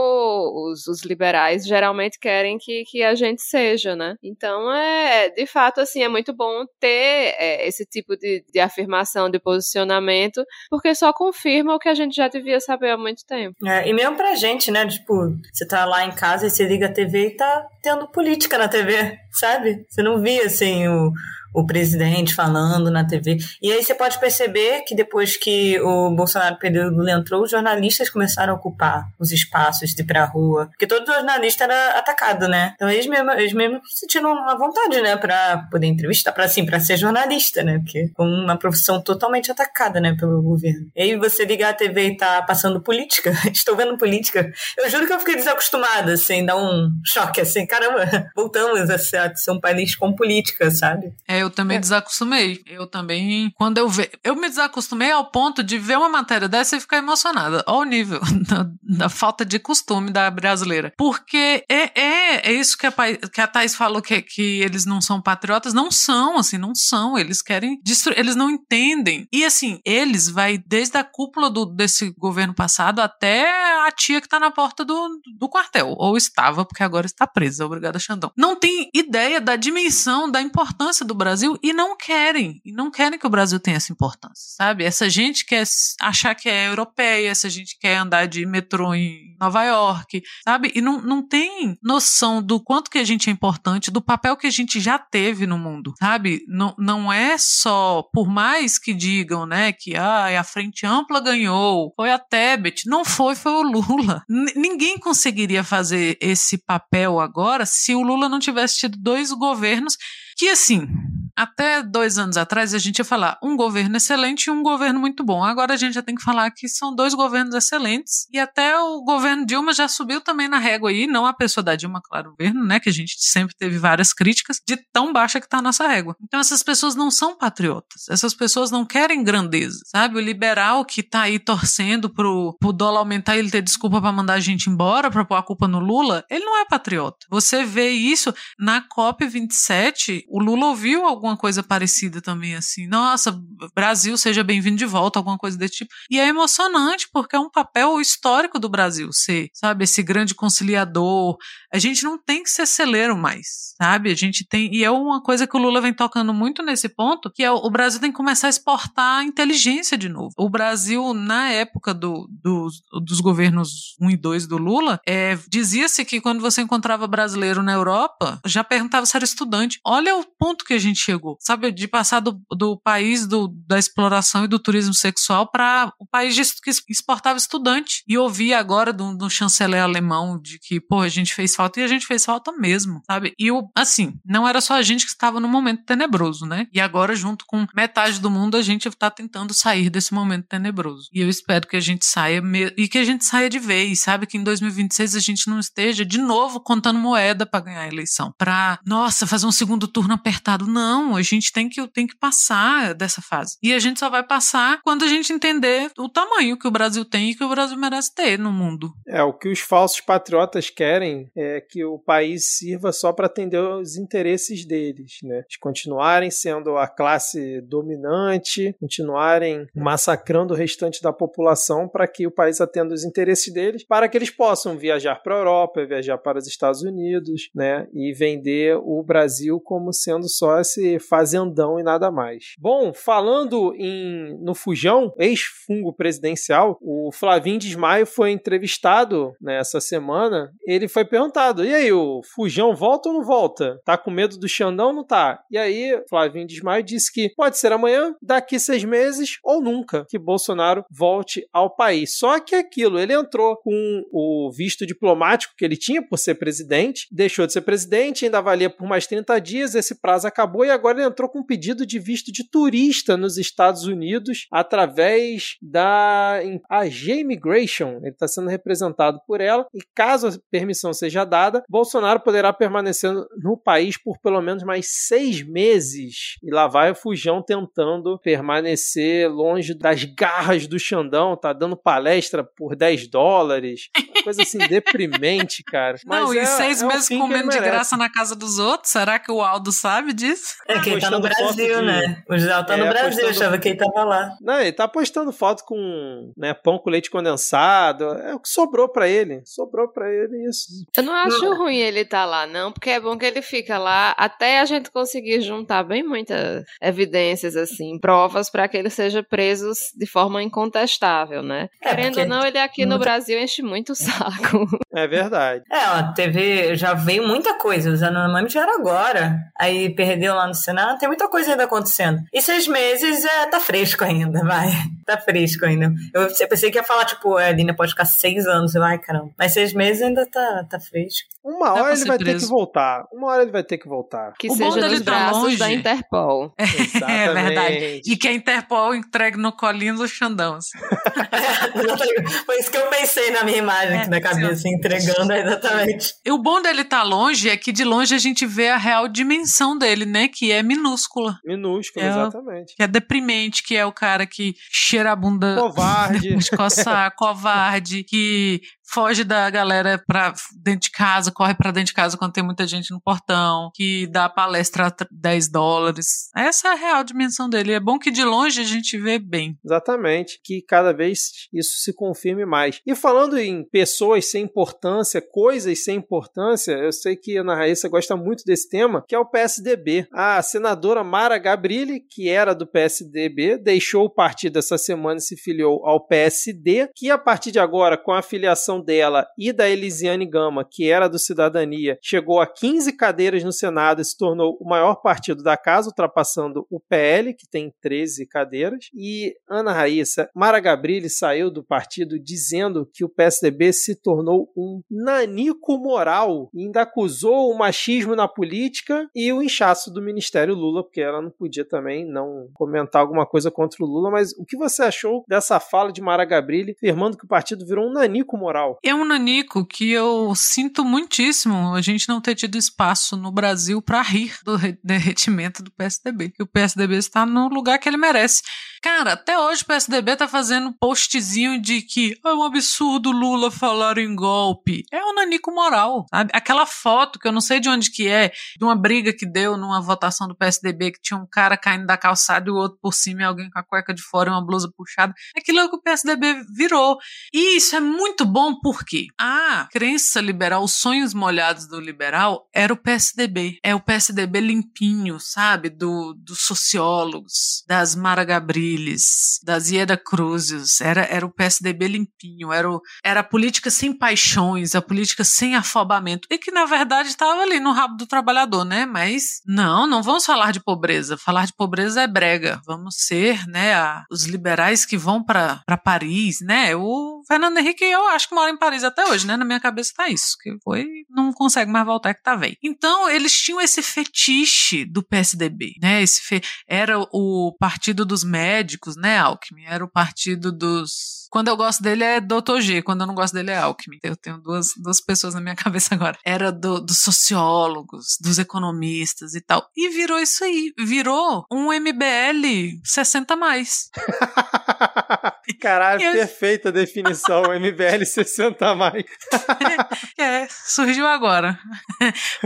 os, os liberais geralmente querem que, que a gente seja, né? Então, é, de fato, assim, é muito bom ter é, esse tipo de, de afirmação, de posicionamento, porque só confirma o que a gente já devia saber há muito tempo. É, e mesmo pra gente, né? Tipo, você tá lá em casa e você liga a TV e tá tendo política na TV, sabe? Você não via, assim, o o presidente falando na TV. E aí você pode perceber que depois que o Bolsonaro perdeu o Lula entrou, os jornalistas começaram a ocupar os espaços de ir pra rua. Porque todo jornalista era atacado, né? Então eles mesmo, eles mesmo sentiram uma vontade, né? Pra poder entrevistar, pra, assim, pra ser jornalista, né? Porque é uma profissão totalmente atacada, né? Pelo governo. E aí você ligar a TV e tá passando política, estou vendo política. Eu juro que eu fiquei desacostumada, assim, dá um choque, assim, caramba, voltamos a ser, a ser um país com política, sabe? É, eu também é. desacostumei. Eu também, quando eu vejo. Eu me desacostumei ao ponto de ver uma matéria dessa e ficar emocionada. Olha o nível da, da falta de costume da brasileira. Porque é, é, é isso que a, que a Thais falou, que, que eles não são patriotas. Não são, assim, não são. Eles querem destruir. Eles não entendem. E assim, eles vai desde a cúpula do, desse governo passado até a tia que tá na porta do, do quartel. Ou estava, porque agora está presa. Obrigada, Xandão. Não tem ideia ideia da dimensão, da importância do Brasil e não querem. E não querem que o Brasil tenha essa importância, sabe? Essa gente quer achar que é europeia, essa gente quer andar de metrô em Nova York, sabe? E não, não tem noção do quanto que a gente é importante, do papel que a gente já teve no mundo, sabe? Não, não é só, por mais que digam, né, que ah, a Frente Ampla ganhou, foi a Tebet, não foi, foi o Lula. N ninguém conseguiria fazer esse papel agora se o Lula não tivesse tido dois governos que assim, até dois anos atrás a gente ia falar um governo excelente e um governo muito bom. Agora a gente já tem que falar que são dois governos excelentes e até o governo Dilma já subiu também na régua aí, não a pessoa da Dilma, claro, o governo, né, que a gente sempre teve várias críticas de tão baixa que está a nossa régua. Então essas pessoas não são patriotas, essas pessoas não querem grandeza, sabe? O liberal que está aí torcendo pro, pro dólar aumentar e ele ter desculpa para mandar a gente embora, para pôr a culpa no Lula, ele não é patriota. Você vê isso na COP27 o Lula ouviu alguma coisa parecida também, assim. Nossa, Brasil, seja bem-vindo de volta, alguma coisa desse tipo. E é emocionante, porque é um papel histórico do Brasil ser, sabe, esse grande conciliador. A gente não tem que ser celeiro mais, sabe? A gente tem. E é uma coisa que o Lula vem tocando muito nesse ponto, que é o Brasil tem que começar a exportar inteligência de novo. O Brasil, na época do, do dos governos 1 e 2 do Lula, é, dizia-se que quando você encontrava brasileiro na Europa, já perguntava se era estudante. Olha o ponto que a gente chegou, sabe? De passar do, do país do, da exploração e do turismo sexual para o país de, que exportava estudante. E ouvir agora do, do chanceler alemão de que, pô, a gente fez falta e a gente fez falta mesmo, sabe? E o, assim, não era só a gente que estava no momento tenebroso, né? E agora, junto com metade do mundo, a gente está tentando sair desse momento tenebroso. E eu espero que a gente saia e que a gente saia de vez, sabe? Que em 2026 a gente não esteja de novo contando moeda para ganhar a eleição. Pra, nossa, fazer um segundo turno apertado. Não, a gente tem que, tem que passar dessa fase. E a gente só vai passar quando a gente entender o tamanho que o Brasil tem e que o Brasil merece ter no mundo. É, o que os falsos patriotas querem é que o país sirva só para atender os interesses deles, né? De continuarem sendo a classe dominante, continuarem massacrando o restante da população para que o país atenda os interesses deles, para que eles possam viajar para a Europa, viajar para os Estados Unidos, né? E vender o Brasil como sendo só esse fazendão e nada mais. Bom, falando em no Fujão, ex-fungo presidencial, o Flavinho Desmaio foi entrevistado nessa semana. Ele foi perguntado: e aí, o Fujão volta ou não volta? Tá com medo do Xandão ou não tá? E aí, Flavinho Desmaio disse que pode ser amanhã, daqui seis meses ou nunca que Bolsonaro volte ao país. Só que aquilo, ele entrou com o visto diplomático que ele tinha por ser presidente, deixou de ser presidente, ainda valia por mais 30 dias, esse prazo acabou e agora ele entrou com um pedido de visto de turista nos Estados Unidos através da a G-Immigration. Ele está sendo representado por ela e caso a permissão seja dada, Bolsonaro poderá permanecer no país por pelo menos mais seis meses. E lá vai o Fujão tentando permanecer longe das garras do Xandão, tá dando palestra por 10 dólares. Uma coisa assim deprimente, cara. Mas Não, é, e seis é meses comendo de graça na casa dos outros? Será que o Aldo sabe disso? É que ele tá no Brasil, de... né? O Gisele tá é, no Brasil, postando... achava que ele tava lá. Não, ele tá postando foto com né, pão com leite condensado. É o que sobrou para ele. Sobrou para ele isso. Eu não acho não. ruim ele estar tá lá, não, porque é bom que ele fica lá até a gente conseguir juntar bem muitas evidências, assim, provas para que ele seja preso de forma incontestável, né? É, Querendo ou não, ele aqui no Brasil enche muito o saco. É verdade. É, ó, teve. Já veio muita coisa. Os anônimos era agora. Aí perdeu lá no Senado. Tem muita coisa ainda acontecendo. E seis meses é, tá fresco ainda, vai. Tá fresco ainda. Eu, eu pensei que ia falar, tipo, é, ainda pode ficar seis anos. Vai, caramba. Mas seis meses ainda tá, tá fresco. Uma hora ele vai preso. ter que voltar. Uma hora ele vai ter que voltar. Que o seja nos tá braços longe. da Interpol. É, é, verdade. E que a Interpol entregue no colinho do Xandão. Assim. Foi isso que eu pensei na minha imagem, é, na cabeça, sim. entregando exatamente. E o bom dele estar tá longe é que de longe a gente vê a real dimensão dele, né? Que é minúscula. Minúscula, é exatamente. Que é deprimente, que é o cara que cheira a bunda covarde, coçar, covarde, que foge da galera pra dentro de casa, corre pra dentro de casa quando tem muita gente no portão, que dá palestra a 10 dólares. Essa é a real dimensão dele. É bom que de longe a gente vê bem. Exatamente, que cada vez isso se confirme mais. E falando em pessoas sem importância, coisas sem importância, eu sei que a Ana Raíssa gosta muito desse tema, que é o PSDB. A senadora Mara Gabrilli, que era do PSDB, deixou o partido essa semana e se filiou ao PSD, que a partir de agora, com a filiação dela e da Elisiane Gama, que era do Cidadania, chegou a 15 cadeiras no Senado e se tornou o maior partido da casa, ultrapassando o PL, que tem 13 cadeiras. E Ana Raíssa, Mara Gabrilli saiu do partido dizendo que o PSDB se tornou um nanico moral e ainda acusou o machismo na política e o inchaço do Ministério Lula, porque ela não podia também não comentar alguma coisa contra o Lula. Mas o que você achou dessa fala de Mara Gabrilli, afirmando que o partido virou um nanico moral? É um nanico que eu sinto muitíssimo a gente não ter tido espaço no Brasil para rir do derretimento do PSDB. O PSDB está no lugar que ele merece. Cara, até hoje o PSDB tá fazendo postzinho de que é um absurdo Lula falar em golpe. É um nanico moral, sabe? Aquela foto que eu não sei de onde que é, de uma briga que deu numa votação do PSDB que tinha um cara caindo da calçada e o outro por cima e alguém com a cueca de fora e uma blusa puxada. Aquilo é o que o PSDB virou. E isso é muito bom porque a crença liberal, os sonhos molhados do liberal era o PSDB. É o PSDB limpinho, sabe? Do, dos sociólogos, das Mara Gabriel das Ieda Cruzes, era, era o PSDB limpinho, era, o, era a política sem paixões, a política sem afobamento, e que na verdade estava ali no rabo do trabalhador, né? Mas não, não vamos falar de pobreza. Falar de pobreza é brega. Vamos ser, né, a, os liberais que vão para Paris, né? O Fernando Henrique, eu acho que mora em Paris até hoje, né? Na minha cabeça tá isso, que foi, não consegue mais voltar que tá velho. Então, eles tinham esse fetiche do PSDB, né? Esse fe... era o partido dos médicos médicos, né, Alckmin? Era o partido dos. Quando eu gosto dele é Dr. G, quando eu não gosto dele é Alckmin. Eu tenho duas, duas pessoas na minha cabeça agora. Era do, dos sociólogos, dos economistas e tal. E virou isso aí. Virou um MBL 60 mais. Caralho, perfeita definição. MBL 60 mais. é, surgiu agora.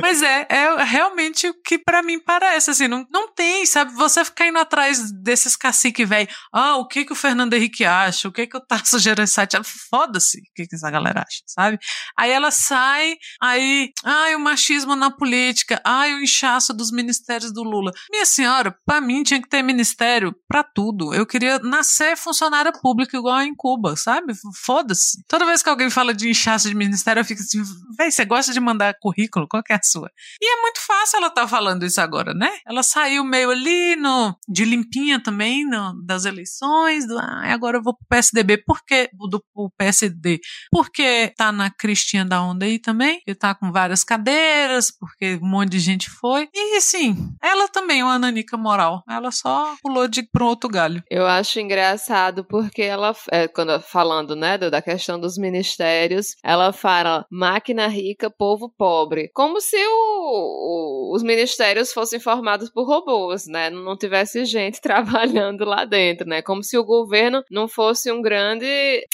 Mas é, é realmente o que para mim parece, assim, não, não tem, sabe? Você ficar indo atrás desses cacique velho, ah, o que que o Fernando Henrique acha? O que que o Tasso Gereissati acha? Foda-se o que que essa galera acha, sabe? Aí ela sai, aí, ai, o machismo na política, ai, o inchaço dos ministérios do Lula. Minha senhora, para mim tinha que ter ministério para tudo. Eu queria nascer funcionária pública igual em Cuba, sabe? Foda-se. Toda vez que alguém fala de inchaço de ministério, eu fico assim, véi, você gosta de mandar currículo? Qual que é a sua? E é muito fácil ela tá falando isso agora, né? Ela saiu meio ali no, de limpinha também, no, das eleições, do, ah, agora eu vou pro PSDB, por que do pro PSD? Porque tá na Cristinha da Onda aí também, que tá com várias cadeiras, porque um monte de gente foi. E sim, ela também é uma nanica moral. Ela só pulou de pro outro galho. Eu acho engraçado porque ela, é, quando falando, né, da questão dos ministérios, ela fala máquina rica, povo pobre. Como se o, o, os ministérios fossem formados por robôs, né? Não tivesse gente trabalhando lá dentro, né? Como se o governo não fosse um grande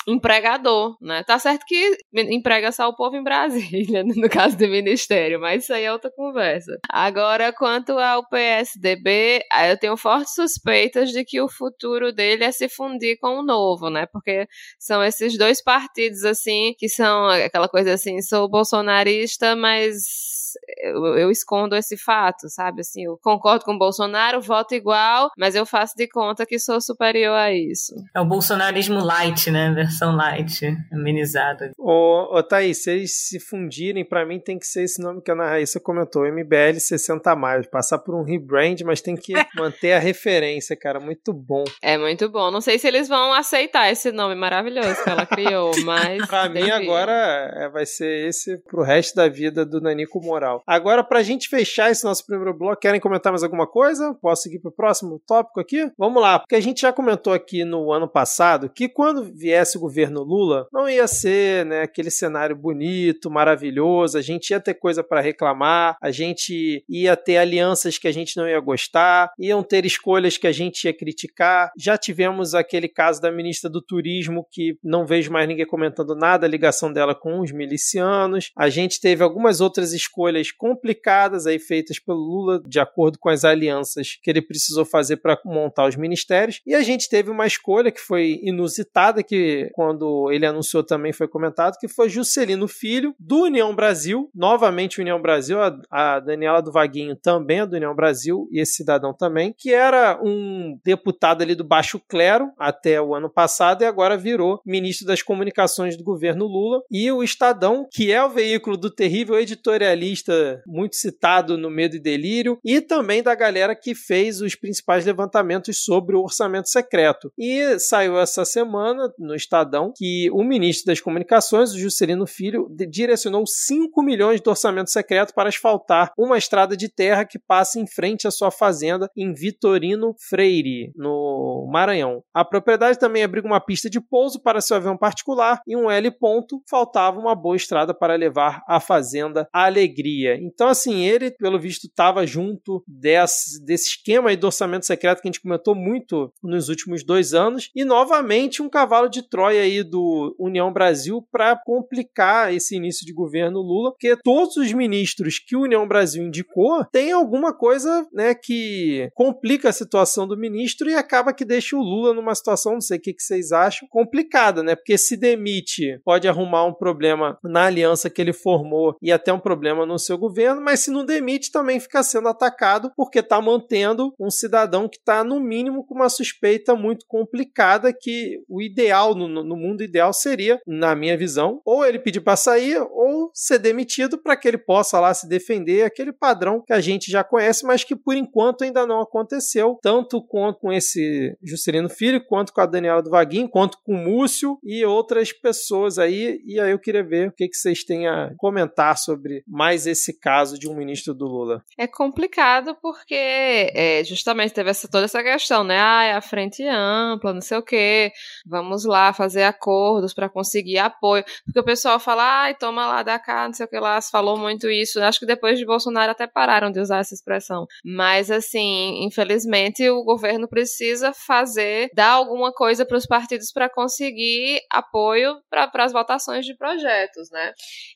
empregador, né? Tá certo que emprega só o povo em Brasília, no caso do ministério, mas isso aí é outra conversa. Agora, quanto ao PSDB, eu tenho fortes suspeitas de que o futuro dele é se fundir com o novo, né? Porque são esses dois partidos, assim, que são aquela coisa assim, sou bolsonarista, mas eu, eu, escondo esse fato, sabe? Assim, eu concordo com o Bolsonaro, voto igual, mas eu faço de conta que sou superior a isso. É o bolsonarismo light, né? Versão light, amenizada. Ô, ô Thaís, se eles se fundirem, para mim tem que ser esse nome que a Ana Raíssa comentou, MBL 60 mais, passar por um rebrand, mas tem que manter a referência, cara, muito bom. É muito bom. Não sei se eles vão aceitar esse nome maravilhoso que ela criou, mas pra mim agora é, vai ser esse pro resto da vida do Nanico Moraes moral. Agora, pra gente fechar esse nosso primeiro bloco, querem comentar mais alguma coisa? Posso seguir pro próximo tópico aqui? Vamos lá, porque a gente já comentou aqui no ano passado que quando viesse o governo Lula, não ia ser né, aquele cenário bonito, maravilhoso, a gente ia ter coisa para reclamar, a gente ia ter alianças que a gente não ia gostar, iam ter escolhas que a gente ia criticar. Já tivemos aquele caso da ministra do Turismo que não vejo mais ninguém comentando nada, a ligação dela com os milicianos. A gente teve algumas outras escolhas complicadas aí feitas pelo Lula de acordo com as alianças que ele precisou fazer para montar os ministérios. E a gente teve uma escolha que foi inusitada que quando ele anunciou também foi comentado que foi Juscelino Filho do União Brasil, novamente União Brasil, a, a Daniela do Vaguinho também é do União Brasil e esse cidadão também, que era um deputado ali do baixo clero até o ano passado e agora virou ministro das comunicações do governo Lula e o Estadão, que é o veículo do terrível editorialista muito citado no Medo e Delírio e também da galera que fez os principais levantamentos sobre o orçamento secreto. E saiu essa semana no Estadão que o ministro das comunicações, o Juscelino Filho, direcionou 5 milhões de orçamento secreto para asfaltar uma estrada de terra que passa em frente à sua fazenda em Vitorino Freire, no Maranhão. A propriedade também abriga uma pista de pouso para seu avião particular e um L ponto, faltava uma boa estrada para levar a fazenda à alegria. Então, assim, ele, pelo visto, estava junto desse, desse esquema aí do orçamento secreto que a gente comentou muito nos últimos dois anos, e novamente um cavalo de Troia aí do União Brasil para complicar esse início de governo Lula, porque todos os ministros que o União Brasil indicou têm alguma coisa né, que complica a situação do ministro e acaba que deixa o Lula numa situação, não sei o que, que vocês acham, complicada, né? Porque se demite, pode arrumar um problema na aliança que ele formou e até um problema no seu governo, mas se não demite, também fica sendo atacado porque está mantendo um cidadão que está, no mínimo, com uma suspeita muito complicada que o ideal, no, no mundo ideal, seria, na minha visão, ou ele pedir para sair ou ser demitido para que ele possa lá se defender, aquele padrão que a gente já conhece, mas que por enquanto ainda não aconteceu, tanto com esse Juscelino Filho, quanto com a Daniela do Vaguinho, quanto com o Múcio e outras pessoas aí. E aí eu queria ver o que, que vocês têm a comentar sobre mais esse caso de um ministro do Lula. É complicado porque é, justamente teve essa, toda essa questão, né? Ah, é a frente ampla, não sei o quê. Vamos lá fazer acordos para conseguir apoio. Porque o pessoal fala, ai, toma lá da cá, não sei o que lá, falou muito isso. Acho que depois de Bolsonaro até pararam de usar essa expressão. Mas, assim, infelizmente, o governo precisa fazer, dar alguma coisa para os partidos para conseguir apoio para as votações de projetos, né?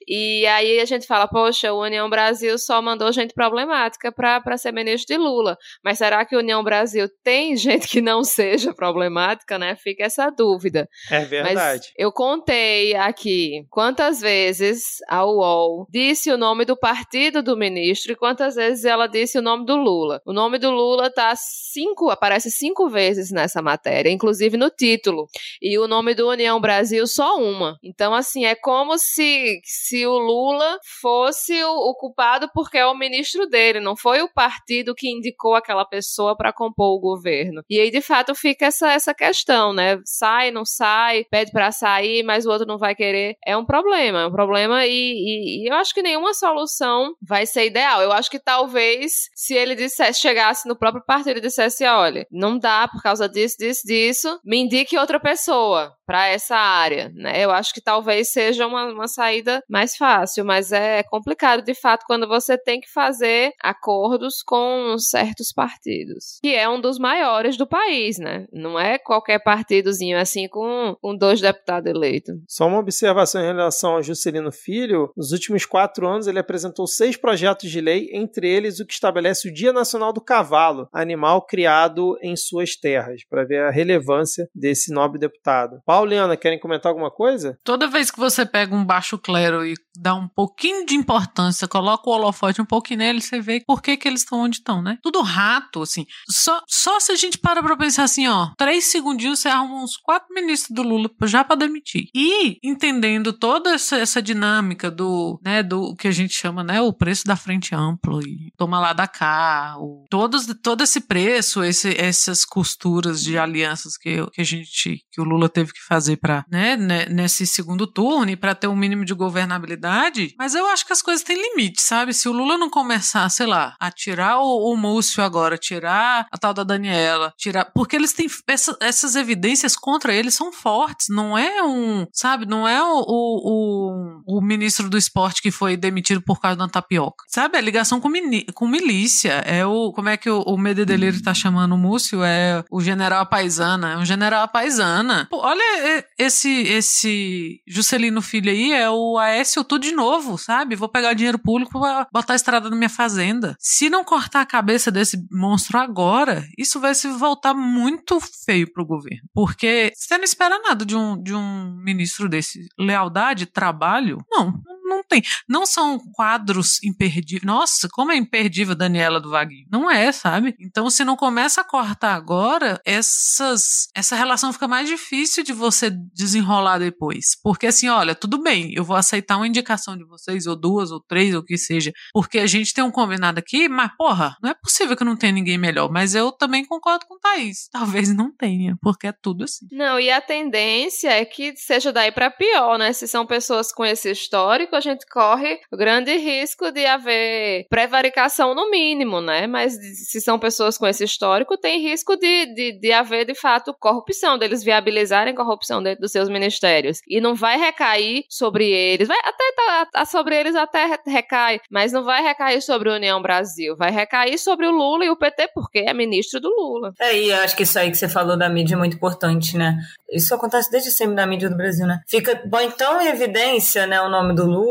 E aí a gente fala, poxa, União Brasil só mandou gente problemática para ser ministro de Lula. Mas será que o União Brasil tem gente que não seja problemática, né? Fica essa dúvida. É verdade. Mas eu contei aqui quantas vezes a UOL disse o nome do partido do ministro e quantas vezes ela disse o nome do Lula. O nome do Lula tá cinco, aparece cinco vezes nessa matéria, inclusive no título. E o nome do União Brasil só uma. Então, assim, é como se, se o Lula fosse o, culpado porque é o ministro dele, não foi o partido que indicou aquela pessoa para compor o governo. E aí, de fato, fica essa, essa questão, né? Sai, não sai, pede para sair, mas o outro não vai querer. É um problema, é um problema e, e, e eu acho que nenhuma solução vai ser ideal. Eu acho que talvez se ele dissesse, chegasse no próprio partido e dissesse, olha, não dá por causa disso, disso, disso, me indique outra pessoa para essa área, né? Eu acho que talvez seja uma, uma saída mais fácil, mas é complicado de fato quando você tem que fazer acordos com certos partidos, que é um dos maiores do país, né? Não é qualquer partidozinho assim com, com dois deputados eleitos. Só uma observação em relação ao Juscelino Filho: nos últimos quatro anos ele apresentou seis projetos de lei, entre eles o que estabelece o Dia Nacional do Cavalo, animal criado em suas terras, para ver a relevância desse nobre deputado. Pauliana, querem comentar alguma coisa? Toda vez que você pega um baixo clero e dá um pouquinho de importância, coloca o holofote um pouquinho nele, você vê por que, que eles estão onde estão, né? Tudo rato, assim. Só, só se a gente para pra pensar assim, ó, três segundinhos você arruma uns quatro ministros do Lula já para demitir. E entendendo toda essa, essa dinâmica do, né, do que a gente chama, né, o preço da frente amplo e toma lá da cá, o, todos, todo esse preço, esse, essas costuras de alianças que, que a gente, que o Lula teve que fazer para, né, nesse segundo turno e para ter um mínimo de governabilidade, mas eu acho que as coisas têm limite, sabe? Se o Lula não começar, sei lá, a tirar o, o Múcio agora, tirar a tal da Daniela, tirar, porque eles têm essa, essas evidências contra eles são fortes, não é um, sabe, não é o, o, o, o ministro do esporte que foi demitido por causa da tapioca, sabe? A ligação com, com milícia, é o, como é que o, o Mededeleiro tá chamando o Múcio? É o general paisana, é um general paisana. Pô, olha esse, esse Juscelino Filho aí, é o Aécio tudo de novo, sabe? Vou pegar dinheiro público pra botar a estrada na minha fazenda. Se não cortar a cabeça desse monstro agora, isso vai se voltar muito feio pro governo. Porque você não espera nada de um, de um ministro desse. Lealdade, trabalho? Não, não tem. Não são quadros imperdíveis. Nossa, como é imperdível Daniela do Vaguinho. Não é, sabe? Então, se não começa a cortar agora, essas, essa relação fica mais difícil de você desenrolar depois. Porque assim, olha, tudo bem, eu vou aceitar uma indicação de vocês, ou duas, ou três, ou o que seja, porque a gente tem um combinado aqui, mas porra, não é possível que não tenha ninguém melhor. Mas eu também concordo com o Thaís. Talvez não tenha, porque é tudo assim. Não, e a tendência é que seja daí para pior, né? Se são pessoas com esse histórico, a gente corre o grande risco de haver prevaricação no mínimo, né? Mas se são pessoas com esse histórico, tem risco de, de, de haver, de fato, corrupção, deles viabilizarem corrupção dentro dos seus ministérios. E não vai recair sobre eles, vai até tá, tá sobre eles até recai, mas não vai recair sobre a União Brasil, vai recair sobre o Lula e o PT, porque é ministro do Lula. É, e acho que isso aí que você falou da mídia é muito importante, né? Isso acontece desde sempre na mídia do Brasil, né? Fica bom então em evidência, né, o nome do Lula,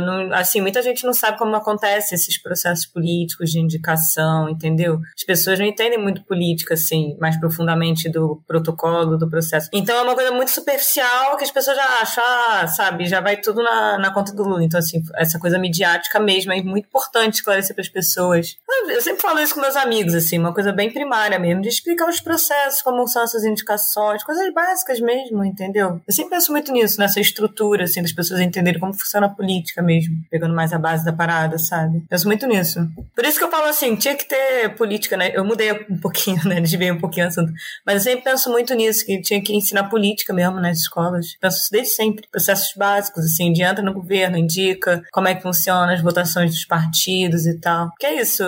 não, assim, muita gente não sabe como acontecem esses processos políticos de indicação, entendeu? As pessoas não entendem muito política, assim, mais profundamente do protocolo, do processo. Então é uma coisa muito superficial que as pessoas já acham, ah, sabe, já vai tudo na, na conta do Lula. Então, assim, essa coisa midiática mesmo é muito importante esclarecer para as pessoas. Eu sempre falo isso com meus amigos, assim, uma coisa bem primária mesmo, de explicar os processos, como são essas indicações, coisas básicas mesmo, entendeu? Eu sempre penso muito nisso, nessa estrutura, assim, das pessoas entenderem como funciona política mesmo, pegando mais a base da parada, sabe? Penso muito nisso. Por isso que eu falo assim, tinha que ter política, né? Eu mudei um pouquinho, né? Desviei um pouquinho o assunto. Mas eu sempre penso muito nisso, que tinha que ensinar política mesmo nas escolas. Penso isso desde sempre. Processos básicos, assim, de entra no governo, indica como é que funciona as votações dos partidos e tal. Que é isso,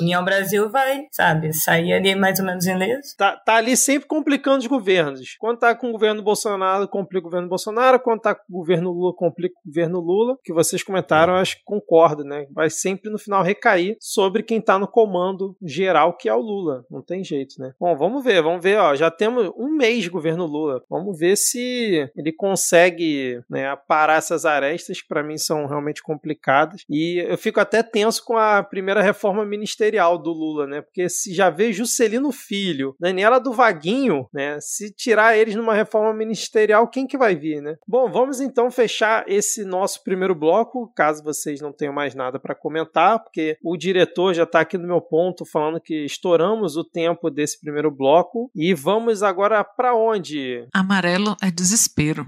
União Brasil vai, sabe, sair ali mais ou menos em leso. Tá, tá ali sempre complicando os governos. Quando tá com o governo Bolsonaro, complica o governo Bolsonaro. Quando tá com o governo Lula, complica o governo Lula. Que vocês comentaram, acho que concordo, né? Vai sempre no final recair sobre quem tá no comando geral, que é o Lula. Não tem jeito, né? Bom, vamos ver, vamos ver, ó. Já temos um mês de governo Lula. Vamos ver se ele consegue né, parar essas arestas que para mim são realmente complicadas. E eu fico até tenso com a primeira reforma ministerial do Lula, né? Porque se já vê Juscelino Filho, Daniela do Vaguinho, né? Se tirar eles numa reforma ministerial, quem que vai vir, né? Bom, vamos então fechar esse nosso primeiro bloco, caso vocês não tenham mais nada para comentar, porque o diretor já está aqui no meu ponto falando que estouramos o tempo desse primeiro bloco e vamos agora para onde? Amarelo é desespero.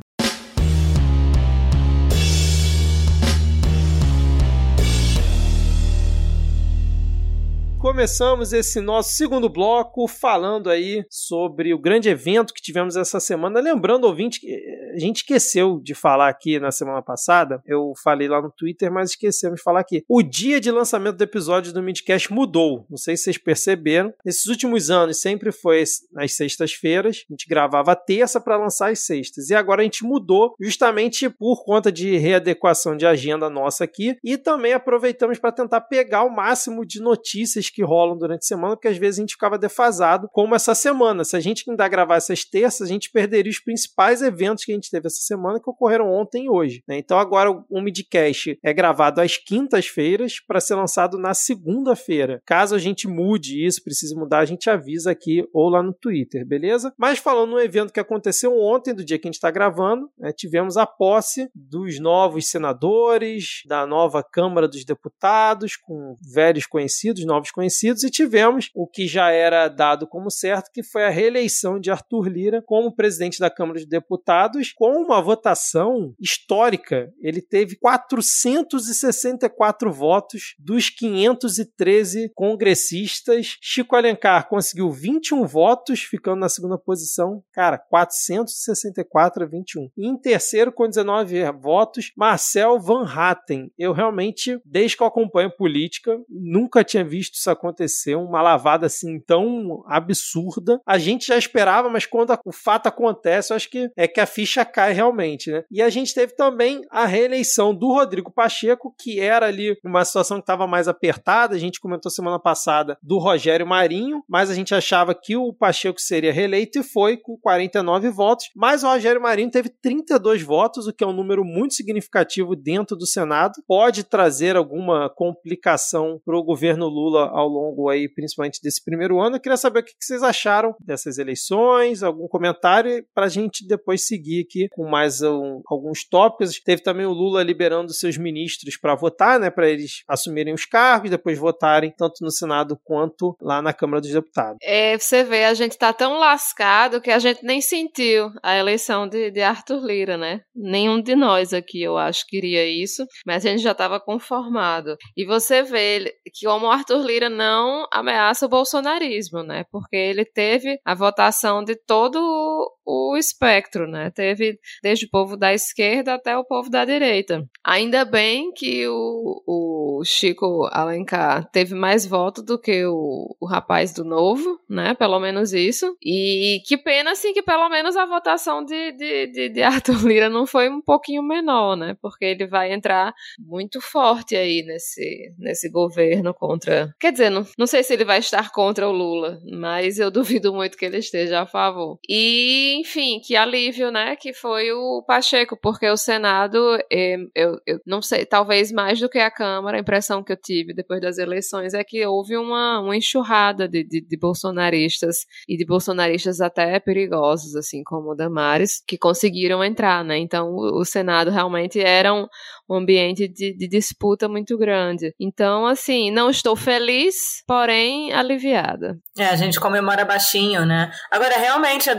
Começamos esse nosso segundo bloco falando aí sobre o grande evento que tivemos essa semana. Lembrando, ouvinte, que a gente esqueceu de falar aqui na semana passada, eu falei lá no Twitter, mas esquecemos de falar aqui. O dia de lançamento do episódio do Midcast mudou. Não sei se vocês perceberam. Nesses últimos anos sempre foi nas sextas-feiras. A gente gravava terça para lançar as sextas. E agora a gente mudou justamente por conta de readequação de agenda nossa aqui. E também aproveitamos para tentar pegar o máximo de notícias que rolam durante a semana, porque às vezes a gente ficava defasado, como essa semana. Se a gente ainda gravar essas terças, a gente perderia os principais eventos que a gente teve essa semana, que ocorreram ontem e hoje. Né? Então agora o Midcast é gravado às quintas-feiras para ser lançado na segunda-feira. Caso a gente mude isso, precise mudar, a gente avisa aqui ou lá no Twitter, beleza? Mas falando no evento que aconteceu ontem, do dia que a gente está gravando, né, tivemos a posse dos novos senadores, da nova Câmara dos Deputados, com velhos conhecidos, novos conhecidos conhecidos, e tivemos o que já era dado como certo, que foi a reeleição de Arthur Lira como presidente da Câmara de Deputados, com uma votação histórica. Ele teve 464 votos dos 513 congressistas. Chico Alencar conseguiu 21 votos, ficando na segunda posição. Cara, 464 a 21. E em terceiro, com 19 votos, Marcel Van Hatten. Eu realmente, desde que eu acompanho política, nunca tinha visto isso acontecer. Uma lavada assim tão absurda. A gente já esperava, mas quando o fato acontece, eu acho que é que a ficha cai realmente, né? E a gente teve também a reeleição do Rodrigo Pacheco, que era ali uma situação que estava mais apertada. A gente comentou semana passada do Rogério Marinho, mas a gente achava que o Pacheco seria reeleito e foi com 49 votos. Mas o Rogério Marinho teve 32 votos, o que é um número muito significativo dentro do Senado. Pode trazer alguma complicação para o governo Lula ao longo aí, principalmente desse primeiro ano. Eu queria saber o que vocês acharam dessas eleições, algum comentário para a gente depois seguir aqui com mais um, alguns tópicos. Teve também o Lula liberando seus ministros para votar, né, para eles assumirem os cargos, depois votarem tanto no Senado quanto lá na Câmara dos Deputados. É, você vê, a gente tá tão lascado que a gente nem sentiu a eleição de, de Arthur Lira, né? Nenhum de nós aqui, eu acho, queria isso, mas a gente já estava conformado. E você vê que como o Arthur Lira não ameaça o bolsonarismo, né? Porque ele teve a votação de todo o espectro, né? Teve desde o povo da esquerda até o povo da direita. Ainda bem que o, o Chico Alencar teve mais votos do que o, o rapaz do Novo, né? Pelo menos isso. E que pena, assim, que pelo menos a votação de, de, de, de Arthur Lira não foi um pouquinho menor, né? Porque ele vai entrar muito forte aí nesse, nesse governo contra. Quer dizer, não, não sei se ele vai estar contra o Lula, mas eu duvido muito que ele esteja a favor. E, enfim, que alívio, né? Que foi o Pacheco, porque o Senado, eh, eu, eu não sei, talvez mais do que a Câmara, a impressão que eu tive depois das eleições é que houve uma, uma enxurrada de, de, de bolsonaristas e de bolsonaristas até perigosos, assim como o Damares, que conseguiram entrar, né? Então o, o Senado realmente era um, um ambiente de, de, disputa muito grande. Então, assim, não estou feliz, porém aliviada. É, a gente comemora baixinho, né? Agora, realmente, a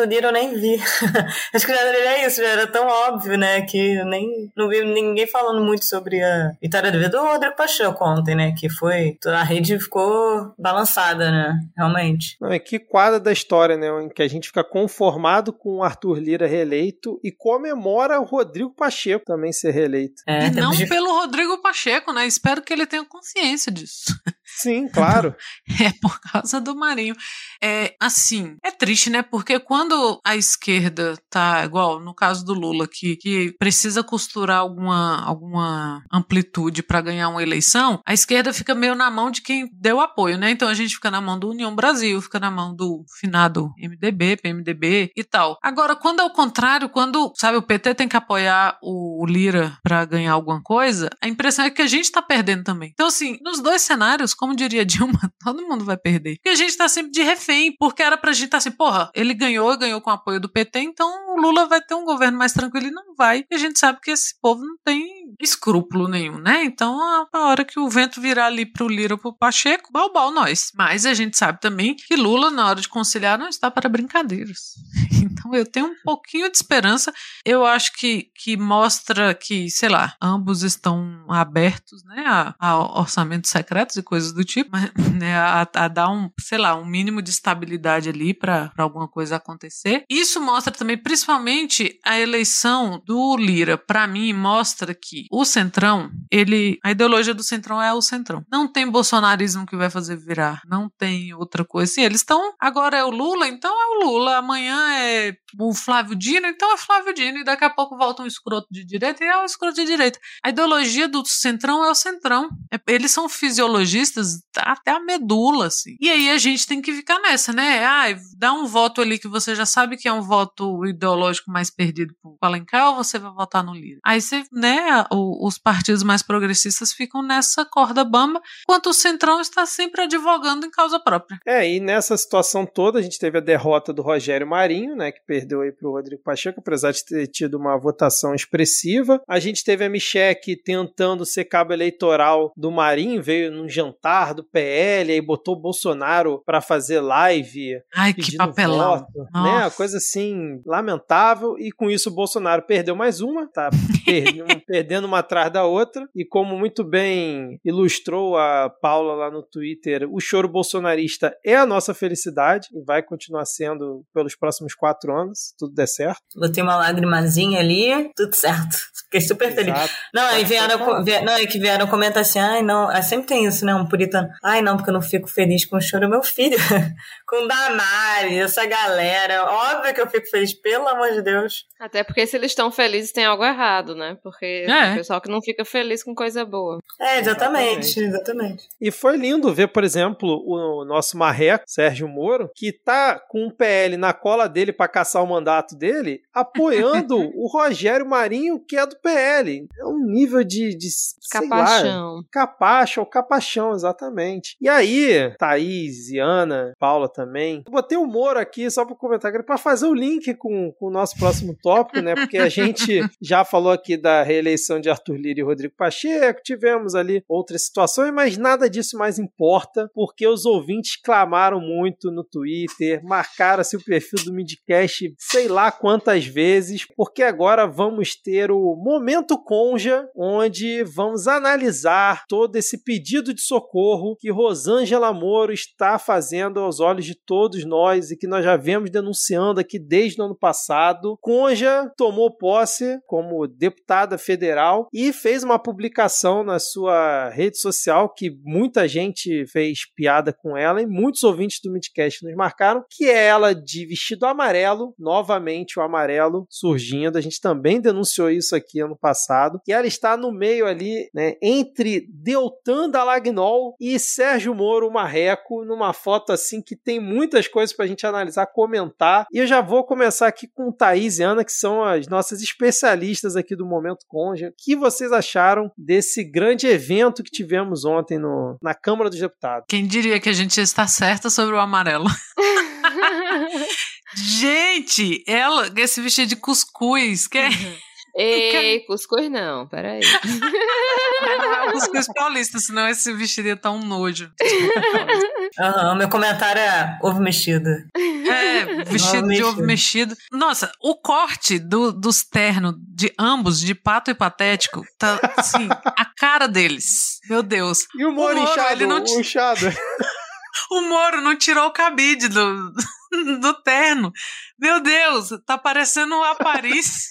do, do Lira eu nem vi. Acho que já é isso, já era tão óbvio, né? Que eu nem não vi ninguém falando muito sobre a vitória do Rodrigo Pacheco ontem, né? Que foi. A rede ficou balançada, né? Realmente. Não, é que quadra da história, né? Em que a gente fica conformado com o Arthur Lira reeleito e comemora o Rodrigo Pacheco também ser reeleito. É, e não de... pelo Rodrigo Pacheco, né? Espero que ele tenha consciência disso. Sim, claro. é por causa do Marinho. É assim, é triste, né? Porque quando a esquerda tá igual no caso do Lula que, que precisa costurar alguma alguma amplitude para ganhar uma eleição, a esquerda fica meio na mão de quem deu apoio, né? Então a gente fica na mão do União Brasil, fica na mão do finado MDB, PMDB e tal. Agora, quando é o contrário, quando, sabe, o PT tem que apoiar o Lira para ganhar alguma coisa, a impressão é que a gente tá perdendo também. Então assim, nos dois cenários, como diria Dilma, todo mundo vai perder. Porque a gente tá sempre de refém, porque era pra gente estar tá assim, porra, ele ganhou, ganhou com apoio do PT, então o Lula vai ter um governo mais tranquilo e não vai. E a gente sabe que esse povo não tem escrúpulo nenhum, né? Então, a hora que o vento virar ali pro Lira ou pro Pacheco, balbal nós. Mas a gente sabe também que Lula, na hora de conciliar, não está para brincadeiras. Então, eu tenho um pouquinho de esperança. Eu acho que, que mostra que, sei lá, ambos estão abertos, né, a, a orçamentos secretos e coisas do tipo, mas, né, a, a, dar um, sei lá, um mínimo de estabilidade ali para alguma coisa acontecer. Isso mostra também, principalmente, a eleição do Lira. Para mim, mostra que o Centrão, ele, a ideologia do Centrão é o Centrão. Não tem bolsonarismo que vai fazer virar, não tem outra coisa. Eles estão, agora é o Lula, então é o Lula, amanhã é o Flávio Dino, então é Flávio Dino, e daqui a pouco volta um escroto de direita e é o escroto de direita. A ideologia do Centrão é o Centrão. É, eles são fisiologistas até a medula, assim. E aí a gente tem que ficar nessa, né? Ah, dá um voto ali que você já sabe que é um voto ideológico mais perdido pro Alencar ou você vai votar no Lira? Aí você, né, os partidos mais progressistas ficam nessa corda bamba, enquanto o Centrão está sempre advogando em causa própria. É, e nessa situação toda a gente teve a derrota do Rogério Marinho, né, que perdeu aí pro Rodrigo Pacheco, apesar de ter tido uma votação expressiva. A gente teve a Michelle tentando ser cabo eleitoral do Marinho, veio num jantar parlamentar do PL, aí botou o Bolsonaro para fazer live. Ai, que papelão. Voto, né? Coisa assim, lamentável. E com isso o Bolsonaro perdeu mais uma, tá perdendo, uma atrás da outra. E como muito bem ilustrou a Paula lá no Twitter, o choro bolsonarista é a nossa felicidade e vai continuar sendo pelos próximos quatro anos, se tudo der certo. Botei uma lagrimazinha ali, tudo certo. Fiquei super feliz. Exato. Não, aí Pode vieram, falar. vie- não, é que vieram comentar assim, ai, não, ah, sempre tem isso, né, um puritano. Ai, não, porque eu não fico feliz com o choro do meu filho, com Damares, essa galera. Óbvio que eu fico feliz, pelo amor de Deus. Até porque se eles estão felizes tem algo errado, né? Porque É. o pessoal que não fica feliz com coisa boa. É, exatamente, exatamente. E foi lindo ver, por exemplo, o nosso marreco, Sérgio Moro, que tá com o PL na cola dele para caçar o mandato dele, apoiando o Rogério Marinho, que é do PL. É um nível de, de sei lá, Capachão. Capacha, ou capachão, exatamente. E aí, Thaís e Ana, Paula também. Eu botei o Moro aqui só para comentar, para fazer o link com, com o nosso próximo tópico, né? Porque a gente já falou aqui da reeleição de Arthur Lira e Rodrigo Pacheco, tivemos ali outras situações, mas nada disso mais importa, porque os ouvintes clamaram muito no Twitter, marcaram se o perfil do Midcast sei lá quantas vezes, porque agora vamos ter o Momento Conja, onde vamos analisar todo esse pedido de socorro que Rosângela Moro está fazendo aos olhos de todos nós e que nós já vemos denunciando aqui desde o ano passado. Conja tomou posse como deputada federal e fez uma publicação na sua rede social que muita gente fez piada com ela e muitos ouvintes do Midcast nos marcaram, que é ela de vestido amarelo, novamente o amarelo surgindo. A gente também denunciou isso aqui ano passado. E ela está no meio ali, né, entre Deltan Dallagnol e Sérgio Moro Marreco, numa foto assim que tem muitas coisas pra gente analisar, comentar. E eu já vou começar aqui com Thaís e Ana, que são as nossas especialistas aqui do Momento Conja. O que vocês acharam desse grande evento que tivemos ontem no, na Câmara dos Deputados? Quem diria que a gente está certa sobre o amarelo? Gente, ela, esse vestido de cuscuz, que é Ei, cuscuz não, peraí. o cuscuz paulista, senão esse vestido ia estar um nojo. Aham, meu comentário é ovo mexido. É, vestido de ovo mexido. Nossa, o corte do, dos ternos de ambos, de pato e patético, tá assim, a cara deles. Meu Deus. E o Moro, O Moro, inchado, ele não inchado. O Moro não tirou o cabide do, do terno. Meu Deus, tá parecendo um Aparício.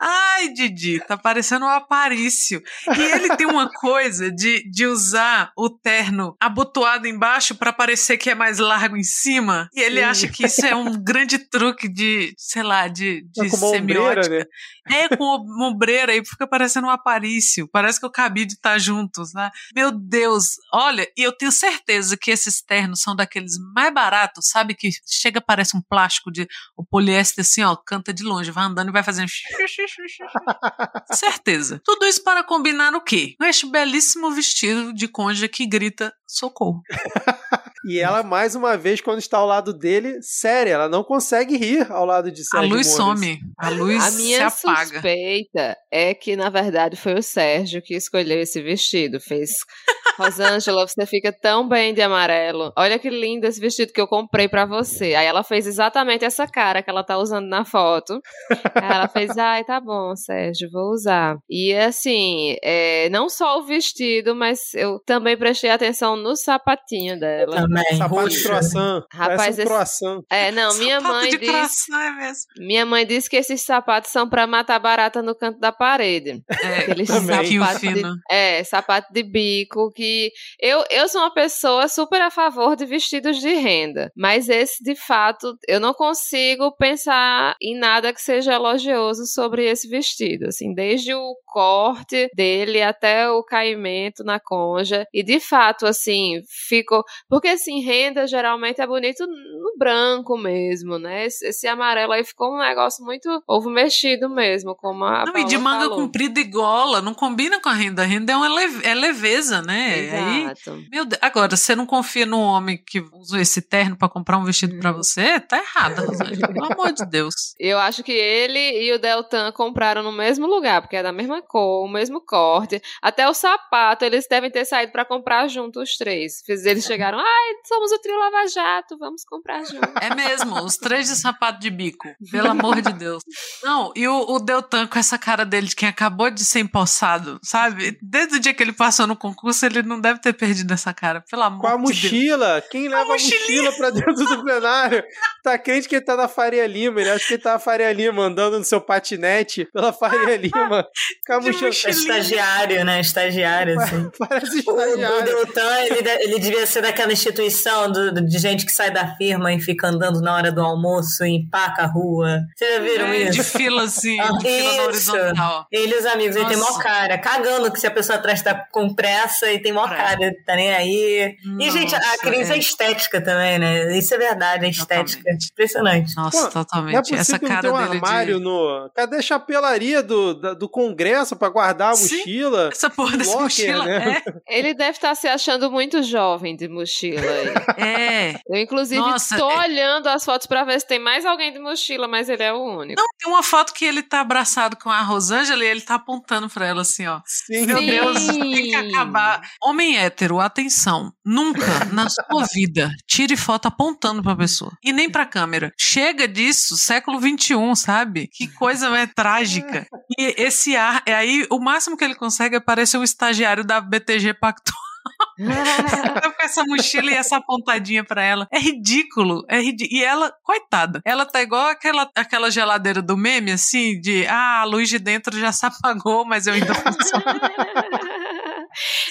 Ai, Didi, tá parecendo um Aparício. E ele tem uma coisa de, de usar o terno abotoado embaixo pra parecer que é mais largo em cima. E ele Sim. acha que isso é um grande truque de, sei lá, de, de ombreira, semiótica. né? É, com ombreira aí fica parecendo um aparício. Parece que o cabide tá junto, né? Meu Deus, olha, e eu tenho certeza que esses ternos são daqueles mais baratos, sabe? Que chega, parece um plástico de o poliéster assim, ó, canta de longe, vai andando e vai fazendo. certeza. Tudo isso para combinar o quê? Este belíssimo vestido de conja que grita socorro. E ela, mais uma vez, quando está ao lado dele, séria, ela não consegue rir ao lado de A Sérgio luz Moro. some, a luz A se minha apaga. suspeita é que, na verdade, foi o Sérgio que escolheu esse vestido. Fez. Rosângela, você fica tão bem de amarelo. Olha que lindo esse vestido que eu comprei pra você. Aí ela fez exatamente essa cara que ela tá usando na foto. Aí ela fez, ai, tá bom, Sérgio, vou usar. E assim, é, não só o vestido, mas eu também prestei atenção no sapatinho dela. Também, Sapato de roxo. croissant. Rapaz, um esse- croissant. É, não, minha Sapato mãe de disse. coração, é mesmo. Minha mãe disse que esses sapatos são pra matar barata no canto da parede. É, Aqueles Também. sapatos de, é, sapato de bico que eu, eu sou uma pessoa super a favor de vestidos de renda, mas esse de fato eu não consigo pensar em nada que seja elogioso sobre esse vestido, assim, desde o corte dele até o caimento na conja e de fato assim, ficou porque assim, renda geralmente é bonito no branco mesmo, né? Esse, esse amarelo aí ficou um negócio muito ovo mexido mesmo, como a Não, Paula e de manga falou. comprida e gola, não combina com a renda. A renda é, uma leve- é leveza, né? Aí, Exato. meu Deus. Agora, você não confia no homem que usa esse terno pra comprar um vestido pra você? Tá errado, Rosângela. Pelo amor de Deus. Eu acho que ele e o Deltan compraram no mesmo lugar, porque é da mesma cor, o mesmo corte. Até o sapato, eles devem ter saído pra comprar junto os três. Eles chegaram, ai, somos o trio Lava Jato, vamos comprar junto. É mesmo, os três de sapato de bico. Pelo amor de Deus. Não, e o, o Deltan com essa cara dele de quem acabou de ser empossado, sabe? Desde o dia que ele passou no concurso, ele não deve ter perdido essa cara. Pelo amor Com a de Deus. mochila. Quem leva a mochilinha. mochila pra dentro do plenário? Tá crente que ele tá na Faria Lima. Ele acha que ele tá na Faria Lima, andando no seu patinete pela Faria Lima. Com a De mochila. mochila. Estagiário, né? Estagiário, assim. Parece O, o estagiário. Deltan, ele, de- ele devia ser daquela instituição do- do- de gente que sai da firma e fica andando na hora do almoço e empaca a rua. Vocês já viram É, isso? de fila assim, Ah, de fila na isso. horizontal. Ele e os amigos, ele tem mó Nossa. cara, cagando que se a pessoa atrás tá com pressa e tem mó É. cara, tá nem aí. e, gente, a Nossa, crise é. é. estética também, né? Isso é verdade, a estética. Exatamente. Impressionante. Nossa, Pô, é totalmente. possível Essa cara tem um dele armário de... no... Cadê a chapelaria do, do Congresso pra guardar a Sim. mochila? Essa porra dessa mochila. né? Ele deve estar se achando muito jovem de mochila aí. É. Eu, inclusive, Nossa, tô é- olhando as fotos pra ver se tem mais alguém de mochila, mas ele é o único. Não, tem uma foto que ele tá abraçado com a Rosângela e ele tá apontando pra ela assim, ó. Sim. Meu Sim. Deus, tem que acabar. Homem hétero, atenção. Nunca na sua vida tire foto apontando pra pessoa. E nem pra câmera. Chega disso, século XXI, sabe? Que coisa é trágica. E esse ar, é aí o máximo que ele consegue é parecer um estagiário da BTG Pactual. Tá com essa mochila e essa apontadinha pra ela. É ridículo. É ridículo. E ela, coitada, ela tá igual aquela, aquela geladeira do meme, assim, de ah, a luz de dentro já se apagou, mas eu ainda funciono.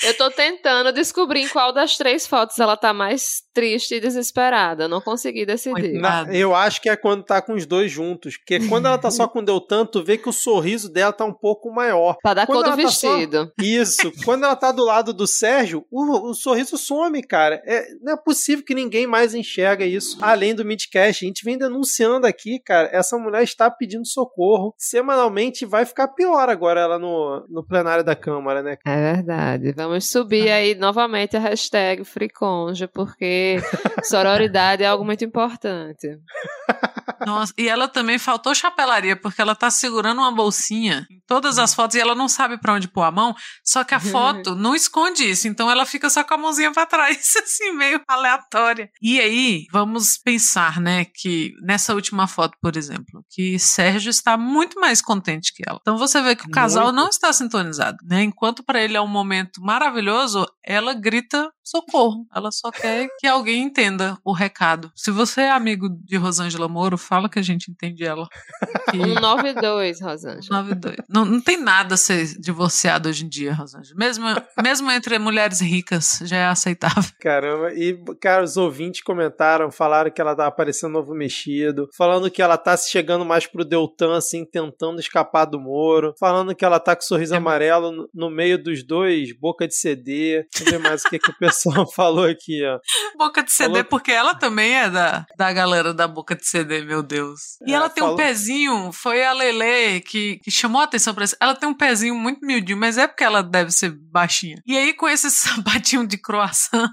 Eu tô tentando descobrir em qual das três fotos ela tá mais triste e desesperada. Eu não consegui decidir. Na- eu acho que é quando tá com os dois juntos. Porque quando ela tá só com o Deltan, tu vê que o sorriso dela tá um pouco maior. Pra dar Quando cor do ela tá só- vestido. Isso. Quando ela tá do lado do Sérgio, o, o sorriso some, cara. É, não é possível que ninguém mais enxerga isso. Além do Midcast. A gente vem denunciando aqui, cara. Essa mulher está pedindo socorro. Semanalmente vai ficar pior agora ela no, no plenário da Câmara, né? É verdade. Vamos subir aí novamente a hashtag FreeConja, porque sororidade é algo muito importante. Nossa, e ela também faltou chapelaria, porque ela tá segurando uma bolsinha em todas as fotos e ela não sabe pra onde pôr a mão, só que a foto não esconde isso, então ela fica só com a mãozinha pra trás, assim, meio aleatória. E aí, vamos pensar, né, que nessa última foto, por exemplo, que Sérgio está muito mais contente que ela. Então você vê que o casal Muito. não está sintonizado, né? Enquanto pra ele é um momento maravilhoso, ela grita socorro. Ela só quer que alguém entenda o recado. Se você é amigo de Rosângela Moro, fala que a gente entende ela. Que- 192, Rosângela. 92. Não, não tem nada a ser divorciado hoje em dia, Rosângela. Mesmo, mesmo entre mulheres ricas, já é aceitável. Caramba, e, cara, os ouvintes comentaram, falaram que ela tá aparecendo novo mexido, falando que ela tá se chegando mais pro Deltan, assim, tentando escapar do Moro, falando que ela tá com sorriso É. amarelo no, no meio dos dois, boca de CD. Deixa eu ver mais o que, que o pessoal falou aqui, ó. Boca de CD, Falou- porque ela também é da, da galera da boca de CD, meu Deus. E É, ela tem falou- um pezinho, foi a Lele que, que chamou a atenção pra isso. Ela tem um pezinho muito miudinho, mas é porque ela deve ser baixinha. E aí, com esse sapatinho de croissant.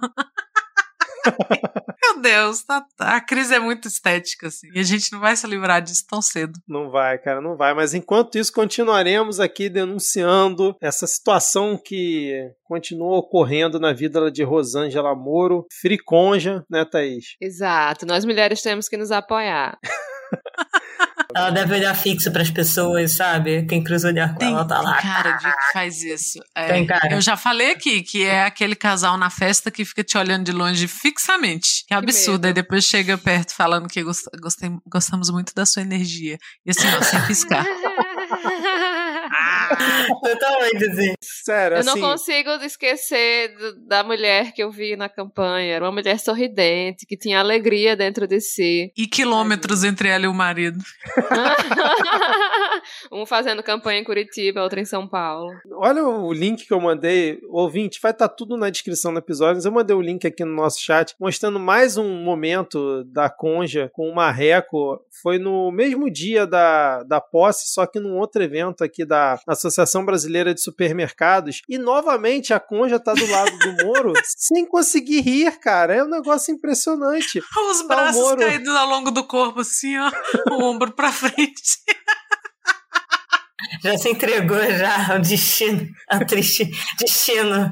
Meu Deus, tá- a crise é muito estética, assim. E a gente não vai se livrar disso tão cedo. Não vai, cara, não vai. Mas enquanto isso, continuaremos aqui denunciando essa situação que continua ocorrendo na vida de Rosângela Moro, friconja, né, Thaís? Exato, nós mulheres temos que nos apoiar. Ela deve olhar fixo pras pessoas, sabe? Quem cruza o olhar com Tem, ela tá tem lá. cara de que faz isso. É, Tem cara. Eu já falei aqui que é aquele casal na festa que fica te olhando de longe fixamente. Que absurdo. medo. Aí depois chega perto falando que gost- gostei, gostamos muito da sua energia. E assim, ó, sem piscar. Totalmente, assim. Sério, Eu assim. não consigo esquecer do- da mulher que eu vi na campanha. Era uma mulher sorridente, que tinha alegria dentro de si. E quilômetros entre ela e o marido. um fazendo campanha em Curitiba, outro em São Paulo. Olha o link que eu mandei, ouvinte, vai estar tudo na descrição do episódio, mas eu mandei o link aqui no nosso chat, mostrando mais um momento da Conja com o Marreco. Foi no mesmo dia da, da posse, só que num outro evento aqui da Associação Brasileira de Supermercados. E novamente a Conja tá do lado do Moro sem conseguir rir, cara. É um negócio impressionante. Os Tá, braços Moro. caídos ao longo do corpo, assim, ó. O ombro pra frente. Já se entregou já ao destino, ao triste destino.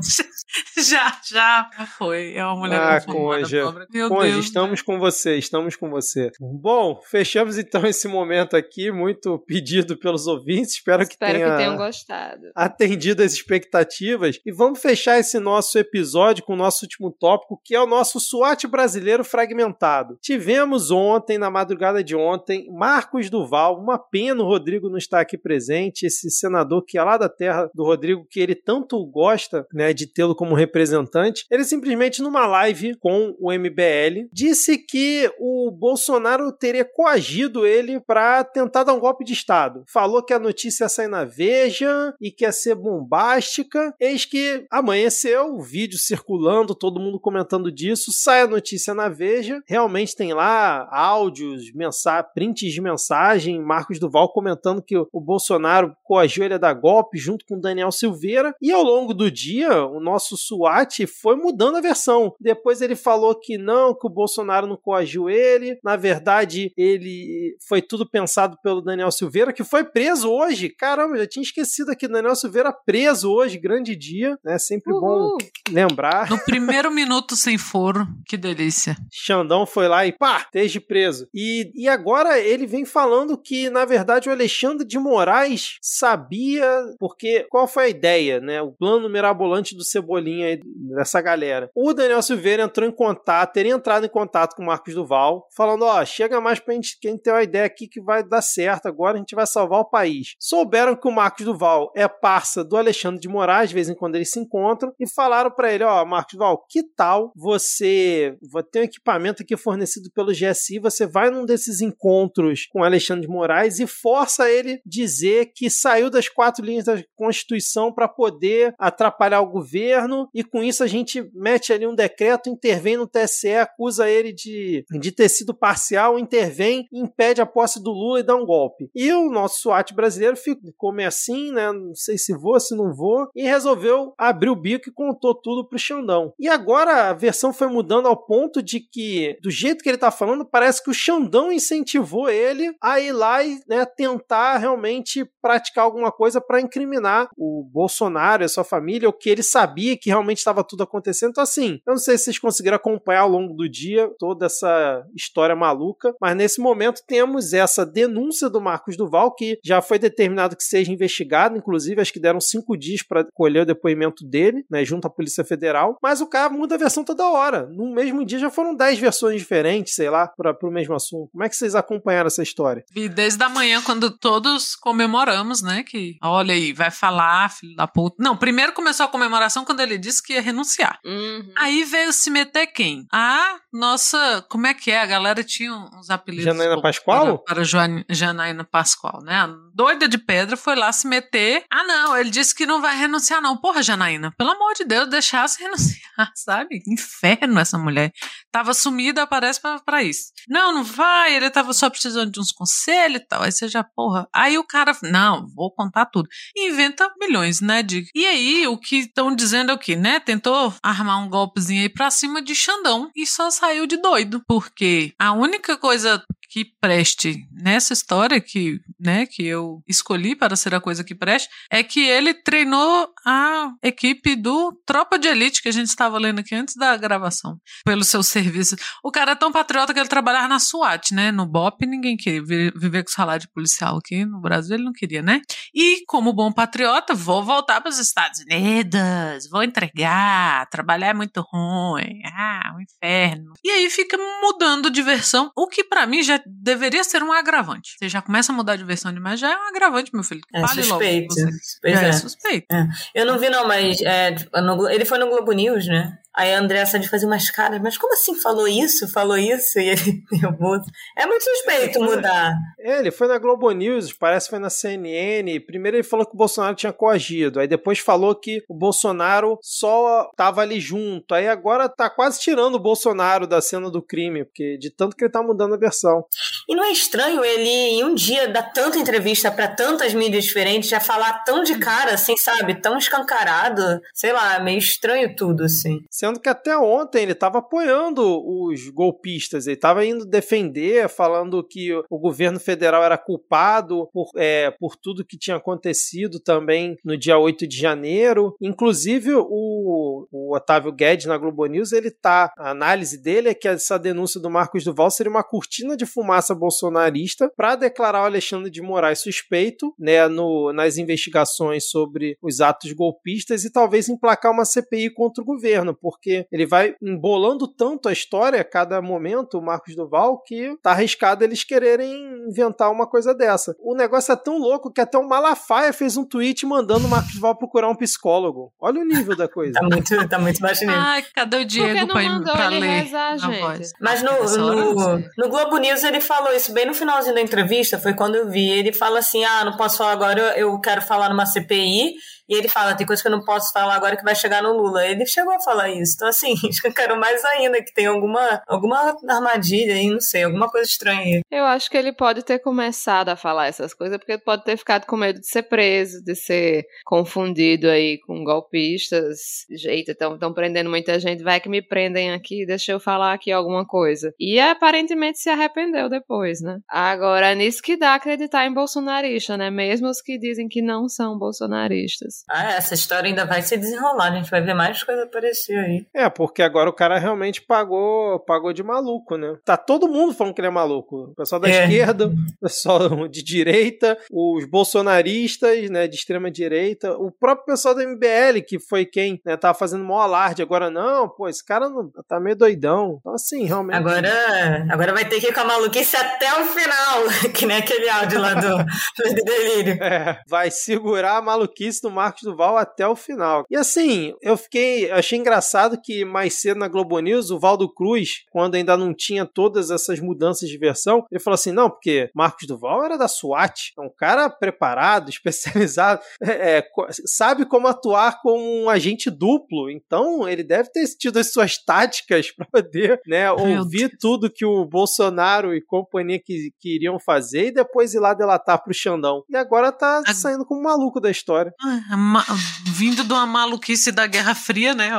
Já, já foi. É uma mulher Ah, Conja. pobre. Meu Conja, Deus. estamos com você, estamos com você. Bom, fechamos então esse momento aqui, muito pedido pelos ouvintes. Espero que Espero tenha que tenham gostado. atendido as expectativas. E vamos fechar esse nosso episódio com o nosso último tópico, que é o nosso SWAT brasileiro fragmentado. Tivemos ontem, na madrugada de ontem, Marcos Duval. Uma pena o Rodrigo não estar aqui presente, esse senador que é lá da terra do Rodrigo, que ele tanto gosta né, de tê-lo como representante. Ele simplesmente, numa live com o MBL, disse que o Bolsonaro teria coagido ele para tentar dar um golpe de Estado. Falou que a notícia ia sair na Veja e que ia ser bombástica. Eis que amanheceu, o vídeo circulando, todo mundo comentando disso. Sai a notícia na Veja. Realmente tem lá áudios, mensa prints de mensagem. Marcos Duval comentando que o Bolsonaro coagiu ele a dar golpe junto com Daniel Silveira. E ao longo do dia, o nosso SWAT foi mudando a versão. Depois ele falou que não, que o Bolsonaro não coagiu ele. Na verdade, ele foi tudo pensado pelo Daniel Silveira, que foi preso hoje. Caramba, já tinha esquecido aqui. Daniel Silveira preso hoje, grande dia. É sempre bom Uhul. lembrar. No primeiro minuto sem foro, que delícia. Xandão foi lá e pá, esteja preso. E, e agora ele vem falando que, na verdade, o Alexandre de Moraes sabia, porque qual foi a ideia, né? O plano mirabolante do Cebolinha aí, dessa galera. O Daniel Silveira entrou em contato, teria entrado em contato com o Marcos Duval, falando: ó, chega mais pra gente, que a gente ter uma ideia aqui que vai dar certo, agora a gente vai salvar o país. Souberam que o Marcos Duval é parça do Alexandre de Moraes, de vez em quando eles se encontram, e falaram pra ele: ó, Marcos Duval, que tal você ter um equipamento aqui fornecido pelo GSI, você vai num desses encontros com Alexandre de Moraes e força ele dizer que saiu das quatro linhas da Constituição para poder atrapalhar o governo e com isso a gente mete ali um decreto, intervém no TSE, acusa ele de, de ter sido parcial, intervém, impede a posse do Lula e dá um golpe. E o nosso SWAT brasileiro ficou meio assim, né? Não sei se vou, se não vou, e resolveu abrir o bico e contou tudo pro Xandão. E agora a versão foi mudando ao ponto de que, do jeito que ele tá falando, parece que o Xandão incentivou ele a ir lá e né, tentar realmente praticar alguma coisa para incriminar o Bolsonaro e a sua família, o que ele sabia que realmente estava tudo acontecendo. Então, assim, eu não sei se vocês conseguiram acompanhar ao longo do dia toda essa história maluca, mas nesse momento temos essa denúncia do Marcos Duval, que já foi determinado que seja investigado, inclusive acho que deram cinco dias para colher o depoimento dele, né, junto à Polícia Federal, mas o cara muda a versão toda hora. No mesmo dia já foram dez versões diferentes, sei lá, para o mesmo assunto. Como é que vocês acompanharam essa história? E desde a manhã, quando todos comemoramos, né? Que, olha aí, vai falar, filho da puta. Não, primeiro começou a comemoração quando ele disse que ia renunciar. Uhum. Aí veio se meter quem? A nossa, como é que é? A galera tinha uns apelidos. Janaína Pascoal? Para, para Joan- Janaína Pascoal, né? A doida de pedra foi lá se meter. Ah, não, ele disse que não vai renunciar, não. Porra, Janaína, pelo amor de Deus, deixasse renunciar, sabe? Inferno essa mulher. Tava sumida, aparece pra, pra isso. Não, não vai, ele tava só precisando de uns conselhos e tal. Aí você já, porra. Aí o cara, não, vou contar tudo. E inventa milhões, né? De... E aí, o que estão dizendo que, né? Tentou armar um golpezinho aí pra cima de Xandão e só saiu de doido. Porque a única coisa que preste nessa história que, né, que eu escolhi para ser a coisa que preste, é que ele treinou a equipe do Tropa de Elite que a gente estava lendo aqui antes da gravação, pelo seu serviço. O cara é tão patriota que ele trabalhava na SWAT, né? No BOP ninguém queria vi- viver com salário de policial aqui no Brasil, ele não queria, né? E como bom patriota, vou voltar para os Estados Unidos, vou entregar, trabalhar é muito ruim, ah, um inferno. E aí fica mudando de versão, o que para mim já deveria ser um agravante. Você já começa a mudar de versão de imagem, já é um agravante, meu filho. É Fale suspeito. logo. Pois Já é. é. suspeito. Eu não vi, não, mas é, no ele foi no Globo News, né? Aí a Andrea Sade fazia umas caras, mas como assim falou isso? Falou isso? E ele nervoso. É muito suspeito mudar. É, Ele foi na Globo News, parece que foi na CNN. Primeiro ele falou que o Bolsonaro tinha coagido, aí depois falou que o Bolsonaro só tava ali junto. Aí agora tá quase tirando o Bolsonaro da cena do crime, porque de tanto que ele tá mudando a versão. E não é estranho ele, em um dia, dar tanta entrevista pra tantas mídias diferentes, já falar tão de cara, assim, sabe? Tão escancarado. Sei lá, meio estranho tudo, assim. Sendo que até ontem ele estava apoiando os golpistas, ele estava indo defender, falando que o governo federal era culpado por, é, por tudo que tinha acontecido também no dia 8 de janeiro. Inclusive, o, o Otávio Guedes na Globo News, ele tá. A análise dele é que essa denúncia do Marcos Duval seria uma cortina de fumaça bolsonarista para declarar o Alexandre de Moraes suspeito né, no, nas investigações sobre os atos golpistas e talvez emplacar uma CPI contra o governo, porque ele vai embolando tanto a história a cada momento, o Marcos Duval, que tá arriscado eles quererem inventar uma coisa dessa. O negócio é tão louco que até o Malafaia fez um tweet mandando o Marcos Duval procurar um psicólogo. Olha o nível da coisa. Tá muito, tá muito baixo nível. Ai, cadê o Diego não pra, mandou pra ele ler rezar, gente? voz? Mas no, no, no Globo News ele falou isso bem no finalzinho da entrevista, foi quando eu vi. Ele fala assim: ah, não posso falar agora, eu, eu quero falar numa CPI. E ele fala: tem coisa que eu não posso falar agora que vai chegar no Lula. Ele chegou a falar isso. Então, assim, escancarou mais ainda que tem alguma, alguma armadilha aí, não sei, alguma coisa estranha aí. Eu acho que ele pode ter começado a falar essas coisas porque pode ter ficado com medo de ser preso, de ser confundido aí com golpistas. Eita, estão prendendo muita gente, vai que me prendem aqui, deixa eu falar aqui alguma coisa. E aparentemente se arrependeu depois, né? Agora, nisso que dá acreditar em bolsonarista, né? Mesmo os que dizem que não são bolsonaristas. Ah, essa história ainda vai se desenrolar, a gente vai ver mais coisa aparecer aí. É, porque agora o cara realmente pagou, pagou de maluco, né? Tá todo mundo falando que ele é maluco. O pessoal da É. esquerda, o pessoal de direita, os bolsonaristas, né, de extrema direita, o próprio pessoal da MBL, que foi quem, né, tava fazendo maior alarde. Agora, não, pô, esse cara não, tá meio doidão. Então, assim, realmente. Agora, agora vai ter que ir com a maluquice até o final, que nem aquele áudio lá do, do delírio. É, vai segurar a maluquice do Marcos Duval até o final. E assim, eu fiquei. Achei engraçado que mais cedo na Globo News, o Valdo Cruz, quando ainda não tinha todas essas mudanças de versão, ele falou assim: não, porque Marcos Duval era da SWAT, é um cara preparado, especializado, é, é, sabe como atuar como um agente duplo. Então, ele deve ter tido as suas táticas para poder né, ouvir tudo que o Bolsonaro e companhia que, que iriam fazer e depois ir lá delatar pro Xandão. E agora tá saindo como maluco da história. Ma- Vindo de uma maluquice da Guerra Fria, né?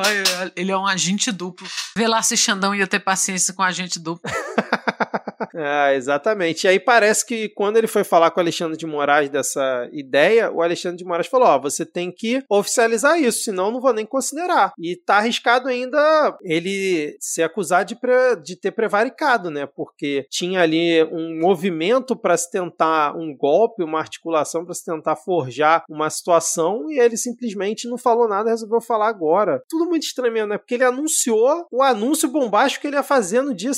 Ele é um agente duplo. Vê lá se Xandão ia ter paciência com agente duplo. Ah, exatamente. E aí parece que quando ele foi falar com o Alexandre de Moraes dessa ideia, o Alexandre de Moraes falou: Ó, você tem que oficializar isso, senão não vou nem considerar. E tá arriscado ainda ele ser acusado de, pre- de ter prevaricado, né? Porque tinha ali um movimento para se tentar um golpe, uma articulação para se tentar forjar uma situação e ele simplesmente não falou nada, resolveu falar agora. Tudo muito estranho, né? Porque ele anunciou o anúncio bombástico que ele ia fazer no dia,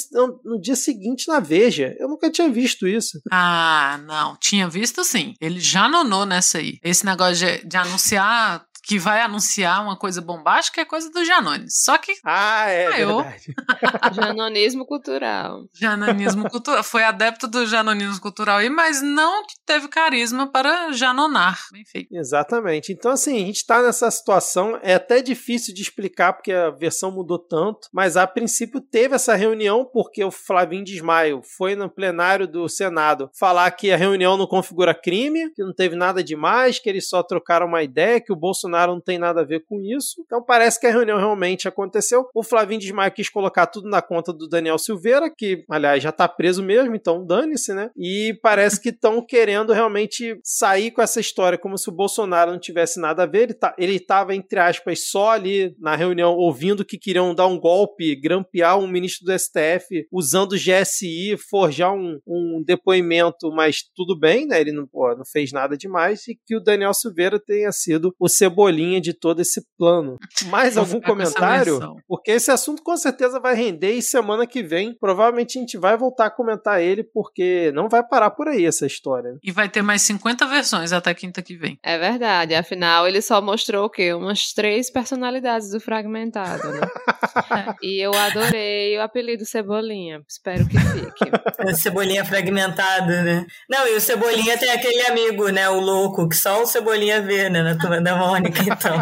no dia seguinte na Veja. Eu nunca tinha visto isso. Ah, não. Tinha visto sim. Ele já nonou nessa aí. Esse negócio de, de anunciar que vai anunciar uma coisa bombástica é coisa do Janones. Só que Ah, é eu? verdade. Janonismo cultural. janonismo cultural foi adepto do janonismo cultural aí, mas não teve carisma para janonar. Feito. Exatamente. Então, assim, a gente tá nessa situação. É até difícil de explicar porque a versão mudou tanto, mas a princípio teve essa reunião porque o Flavinho Desmaio foi no plenário do Senado falar que a reunião não configura crime, que não teve nada demais, que eles só trocaram uma ideia, que o Bolsonaro não tem nada a ver com isso. Então parece que a reunião realmente aconteceu. O Flavinho Desmaio quis colocar tudo na conta do Daniel Silveira, que, aliás, já tá preso mesmo, então dane-se, né? E parece que estão querendo realmente sair com essa história como se o Bolsonaro não tivesse nada a ver. Ele, tá, ele entre aspas, só ali na reunião ouvindo que queriam dar um golpe, grampear um ministro do STF usando o GSI, forjar um, um depoimento, mas tudo bem, né? Ele não, pô, não fez nada demais e que o Daniel Silveira tenha sido o cebolinha cebolinha de todo esse plano. Mais algum comentário? Porque esse assunto com certeza vai render e semana que vem provavelmente a gente vai voltar a comentar ele porque não vai parar por aí essa história. E vai ter mais 50 versões até quinta que vem. É verdade, afinal ele só mostrou o quê? Umas três personalidades do Fragmentado, né? e eu adorei o apelido Cebolinha, espero que fique. Cebolinha fragmentada, né? Não, e o Cebolinha tem aquele amigo, né, o louco, que só o Cebolinha vê, né, na turma da Mônica, então.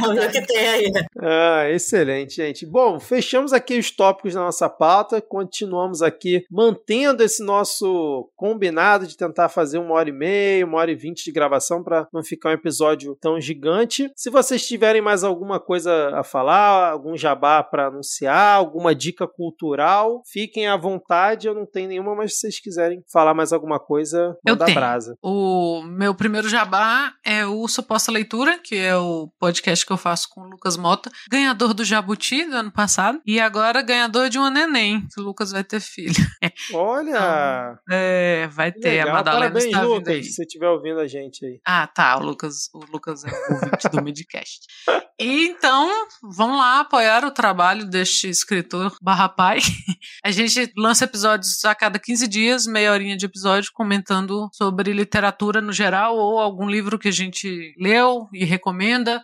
Vamos ver o que tem aí. Ah, excelente, gente. Bom, fechamos aqui os tópicos da nossa pauta, continuamos aqui mantendo esse nosso combinado de tentar fazer uma hora e meia, uma hora e vinte de gravação para não ficar um episódio tão gigante. Se vocês tiverem mais alguma coisa a falar, algum jabá para anunciar, alguma dica cultural, fiquem à vontade. Eu não tenho nenhuma, mas se vocês quiserem falar mais alguma coisa, manda Eu tenho. brasa. O meu primeiro jabá é o Suposta Leitura, que é o podcast que eu faço com o Lucas Mota, ganhador do Jabuti do ano passado, e agora ganhador de uma neném, que o Lucas vai ter filho. Olha! É, vai ter. legal. A Madalena Parabéns, está vindo Lucas, aí. se você estiver ouvindo a gente aí. Ah, tá. O Lucas, o Lucas é o ouvinte do Midcast. E então, vamos lá apoiar o trabalho deste escritor barra pai. A gente lança episódios a cada 15 dias, meia horinha de episódio, comentando sobre literatura no geral, ou algum livro que a gente leu e recomenda,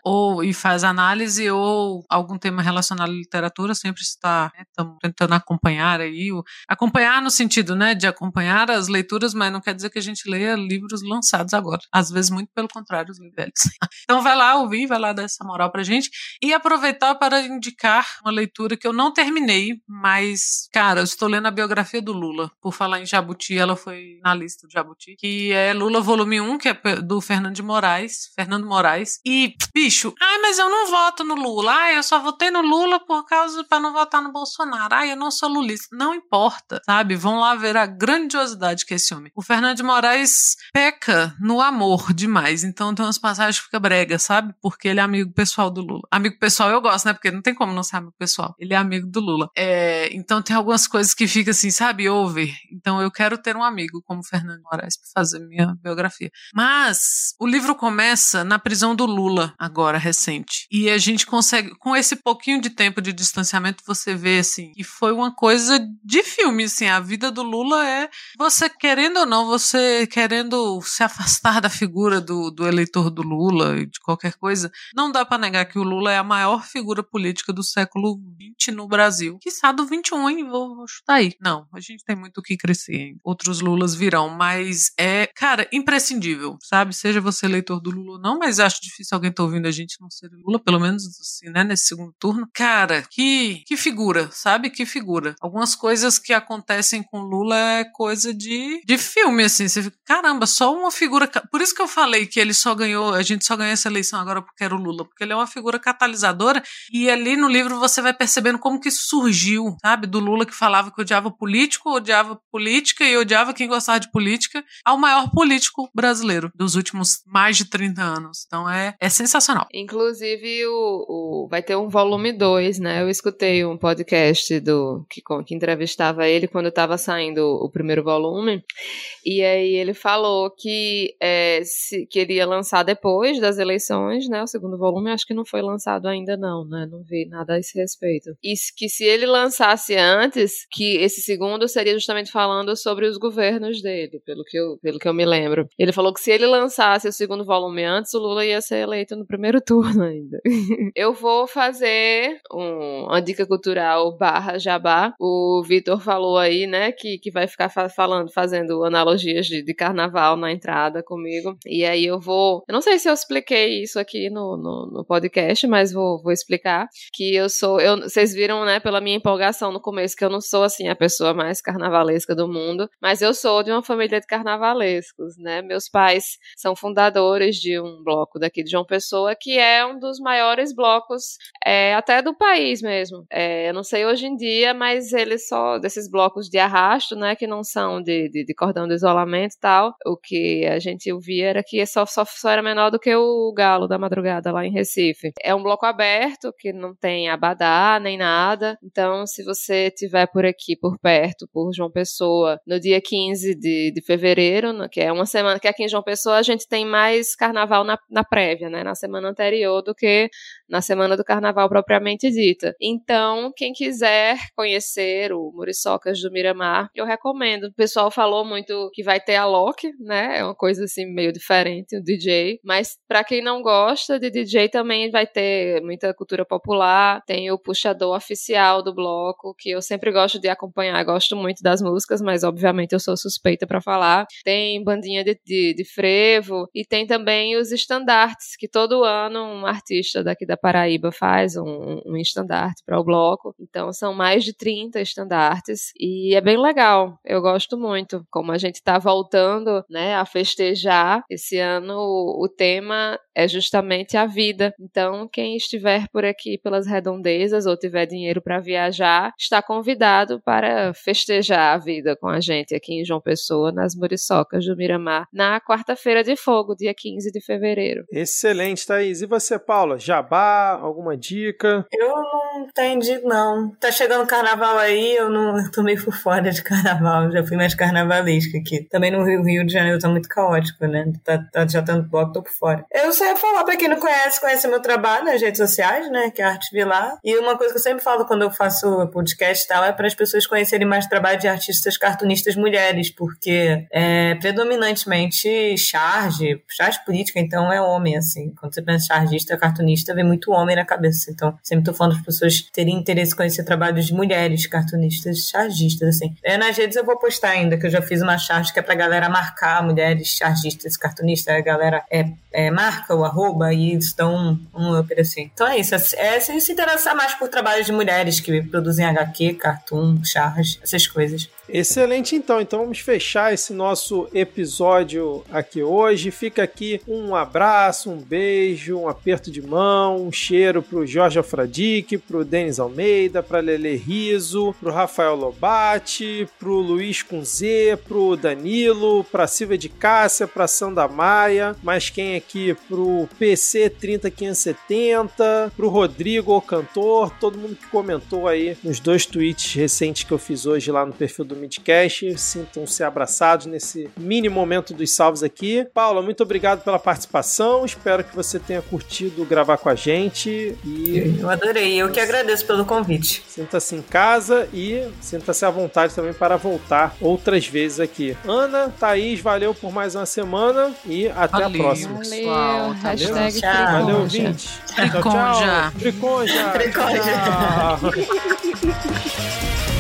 ou e faz análise, ou algum tema relacionado à literatura. Sempre está estamos tentando acompanhar aí. o- Acompanhar no sentido, né, de acompanhar as leituras, mas não quer dizer que a gente leia livros lançados agora. Às vezes, muito pelo contrário, os livros. Então vai lá ouvir, vai lá dar essa moral pra gente. E aproveitar para indicar uma leitura que eu não terminei, mas, cara, eu estou lendo a biografia do Lula. Por falar em Jabuti, ela foi na lista do Jabuti, que é Lula Volume 1, que é do Fernando de Moraes, Fernando Moraes. E, bicho, ai, mas eu não voto no Lula. Ai, eu só votei no Lula por causa para não votar no Bolsonaro. Ai, eu não sou lulista. Não importa, sabe? Vão lá ver a grandiosidade que é esse homem. O Fernando de Moraes peca no amor demais. Então tem umas passagens que fica brega, sabe? Porque ele é amigo pessoal do Lula. Amigo pessoal eu gosto, né? Porque não tem como não ser amigo pessoal. Ele é amigo do Lula. É, então tem algumas coisas que fica assim, sabe? Over. Então eu quero ter um amigo como Fernando Moraes para fazer minha biografia. Mas o livro começa na prisão do Lula, agora recente. E a gente consegue, com esse pouquinho de tempo de distanciamento, você vê assim, que foi uma coisa de filme, assim, a vida do Lula é você querendo ou não, você querendo se afastar da figura do, do eleitor do Lula e de qualquer coisa, não dá pra negar que o Lula é a maior figura política do século XX no Brasil. Quiçá do XXI, hein? Vou, vou chutar aí. Não, a gente tem muito o que crescer ainda. Outros Lulas virão, mas é, cara, imprescindível, sabe? Seja você eleitor do Lula ou não, mas acho difícil alguém tá ouvindo a gente não ser Lula, pelo menos assim, né, nesse segundo turno. Cara, que, que figura, sabe? Que figura. Algumas coisas que acontecem com Lula é coisa de, de filme, assim. Você fica, caramba, só uma figura. Por isso que eu falei que ele só ganhou, a gente só ganhou essa eleição agora porque era o Lula, porque ele é uma figura catalisadora e ali no livro você vai percebendo como que surgiu, sabe? Do Lula que falava que odiava político, odiava política e odiava quem gostava de política, ao maior político brasileiro dos últimos mais de 30 anos. Então é, é sensacional. Inclusive, o, o- vai ter um volume 2, né? Eu escutei um podcast do que, que entrevistava ele quando estava saindo o primeiro volume. E aí ele falou que, é, se, que ele ia lançar depois das eleições, né? O segundo volume, acho que não foi lançado ainda, não, né? Não vi nada a esse respeito. E que se ele lançasse antes, que esse segundo seria justamente falando sobre os governos dele, pelo que eu, pelo que eu me lembro. Ele falou que se ele lançasse o segundo volume antes, o Lula ia ser eleito no primeiro turno ainda. eu vou fazer um- uma dica cultural barra jabá. O Vitor falou aí, né, que, que vai ficar fa- falando, fazendo analogias de, de carnaval na entrada comigo. E aí eu vou. Eu não sei se eu expliquei isso aqui no, no, no podcast, mas vou, vou explicar. Que eu sou. Eu, vocês viram, né, pela minha empolgação no começo, que eu não sou, assim, a pessoa mais carnavalesca do mundo, mas eu sou de uma família de carnavalescos, né? Meus pais são fundadores de um bloco daqui de João Pessoa, que é um dos maiores blocos é, até do país mesmo. É, eu não sei hoje em dia, mas eles só desses blocos de arrasto, né, que não são de, de, de cordão de isolamento e tal. O que a gente ouvia era que só, só, só era menor do que o Galo da Madrugada lá em Recife. É um bloco aberto, que não tem abadá nem nada. Então, se você tiver por aqui, por perto, por João Pessoa, no dia 15 de, de fevereiro, que é uma semana que aqui em João Pessoa a gente tem mais carnaval na, na prévia, né? Né, na semana anterior do que na semana do carnaval propriamente dita. Então, quem quiser conhecer o Muriçocas do Miramar, eu recomendo. O pessoal falou muito que vai ter a Loki, né? É uma coisa assim meio diferente, o DJ, mas para quem não gosta de DJ também vai ter muita cultura popular, tem o puxador oficial do bloco, que eu sempre gosto de acompanhar, gosto muito das músicas, mas obviamente eu sou suspeita para falar. Tem bandinha de, de, de frevo e tem também os estandartes, que todo ano um artista daqui da Paraíba faz um, um estandarte para o bloco. Então são mais de 30 estandartes e é bem legal. Eu gosto muito. Como a gente está voltando né, a festejar, esse ano o, o tema é justamente a vida. Então, quem estiver por aqui pelas redondezas ou tiver dinheiro para viajar, está convidado para festejar a vida com a gente aqui em João Pessoa, nas Muriçocas do Miramar, na quarta-feira de fogo, dia 15 de fevereiro. Excelente, Thaís. E você, Paula? Jabá? Alguma dica? Eu não entendi, não. Tá chegando carnaval aí, eu não eu tô meio por fora de carnaval. Já fui mais carnavalesca aqui. Também no Rio, Rio de Janeiro tá muito caótico, né? Tá, tá já tanto bloco, tô por fora. Eu sei falar pra quem não conhece, conhece meu trabalho nas redes sociais, né? Que é Arte Vilar. E uma coisa que eu sempre falo quando eu faço podcast e tal é para as pessoas conhecerem mais trabalho de artistas cartunistas mulheres, porque é predominantemente charge, charge política, então é homem, assim. Quando você pensa chargista, cartunista, vem muito homem na cabeça. Então, sempre tô falando para as pessoas terem interesse em conhecer trabalhos de mulheres cartunistas chargistas, assim. É, nas redes eu vou postar ainda, que eu já fiz uma charge que é pra galera marcar mulheres chargistas, cartunistas. A galera é, é, marca o arroba e eles um up assim. Então é isso. É, é se interessar mais por trabalhos de mulheres que produzem HQ, cartoon, charge, essas coisas. Excelente, então. Então vamos fechar esse nosso episódio aqui hoje. Fica aqui um abraço, um beijo, um aperto de mão, um cheiro pro Jorge Alfradique, pro Denis Almeida, pra Lele Riso, pro Rafael Lobate, pro Luiz Z, pro Danilo, pra Silvia de Cássia, pra Sanda Maia, mais quem aqui? Pro PC 30570, pro Rodrigo, o cantor, todo mundo que comentou aí nos dois tweets recentes que eu fiz hoje lá no perfil do Midcast. Sintam-se abraçados nesse mini momento dos salvos aqui. Paula, muito obrigado pela participação. Espero que você tenha curtido gravar com a gente. E... Eu adorei. Eu que agradeço pelo convite. Sinta-se em casa e sinta-se à vontade também para voltar outras vezes aqui. Ana, Thaís, valeu por mais uma semana e até valeu, a próxima. Valeu. Hashtag Tchau. Valeu, ouvinte. Tchau, tchau. Friconja. Friconja. Friconja. Tchau.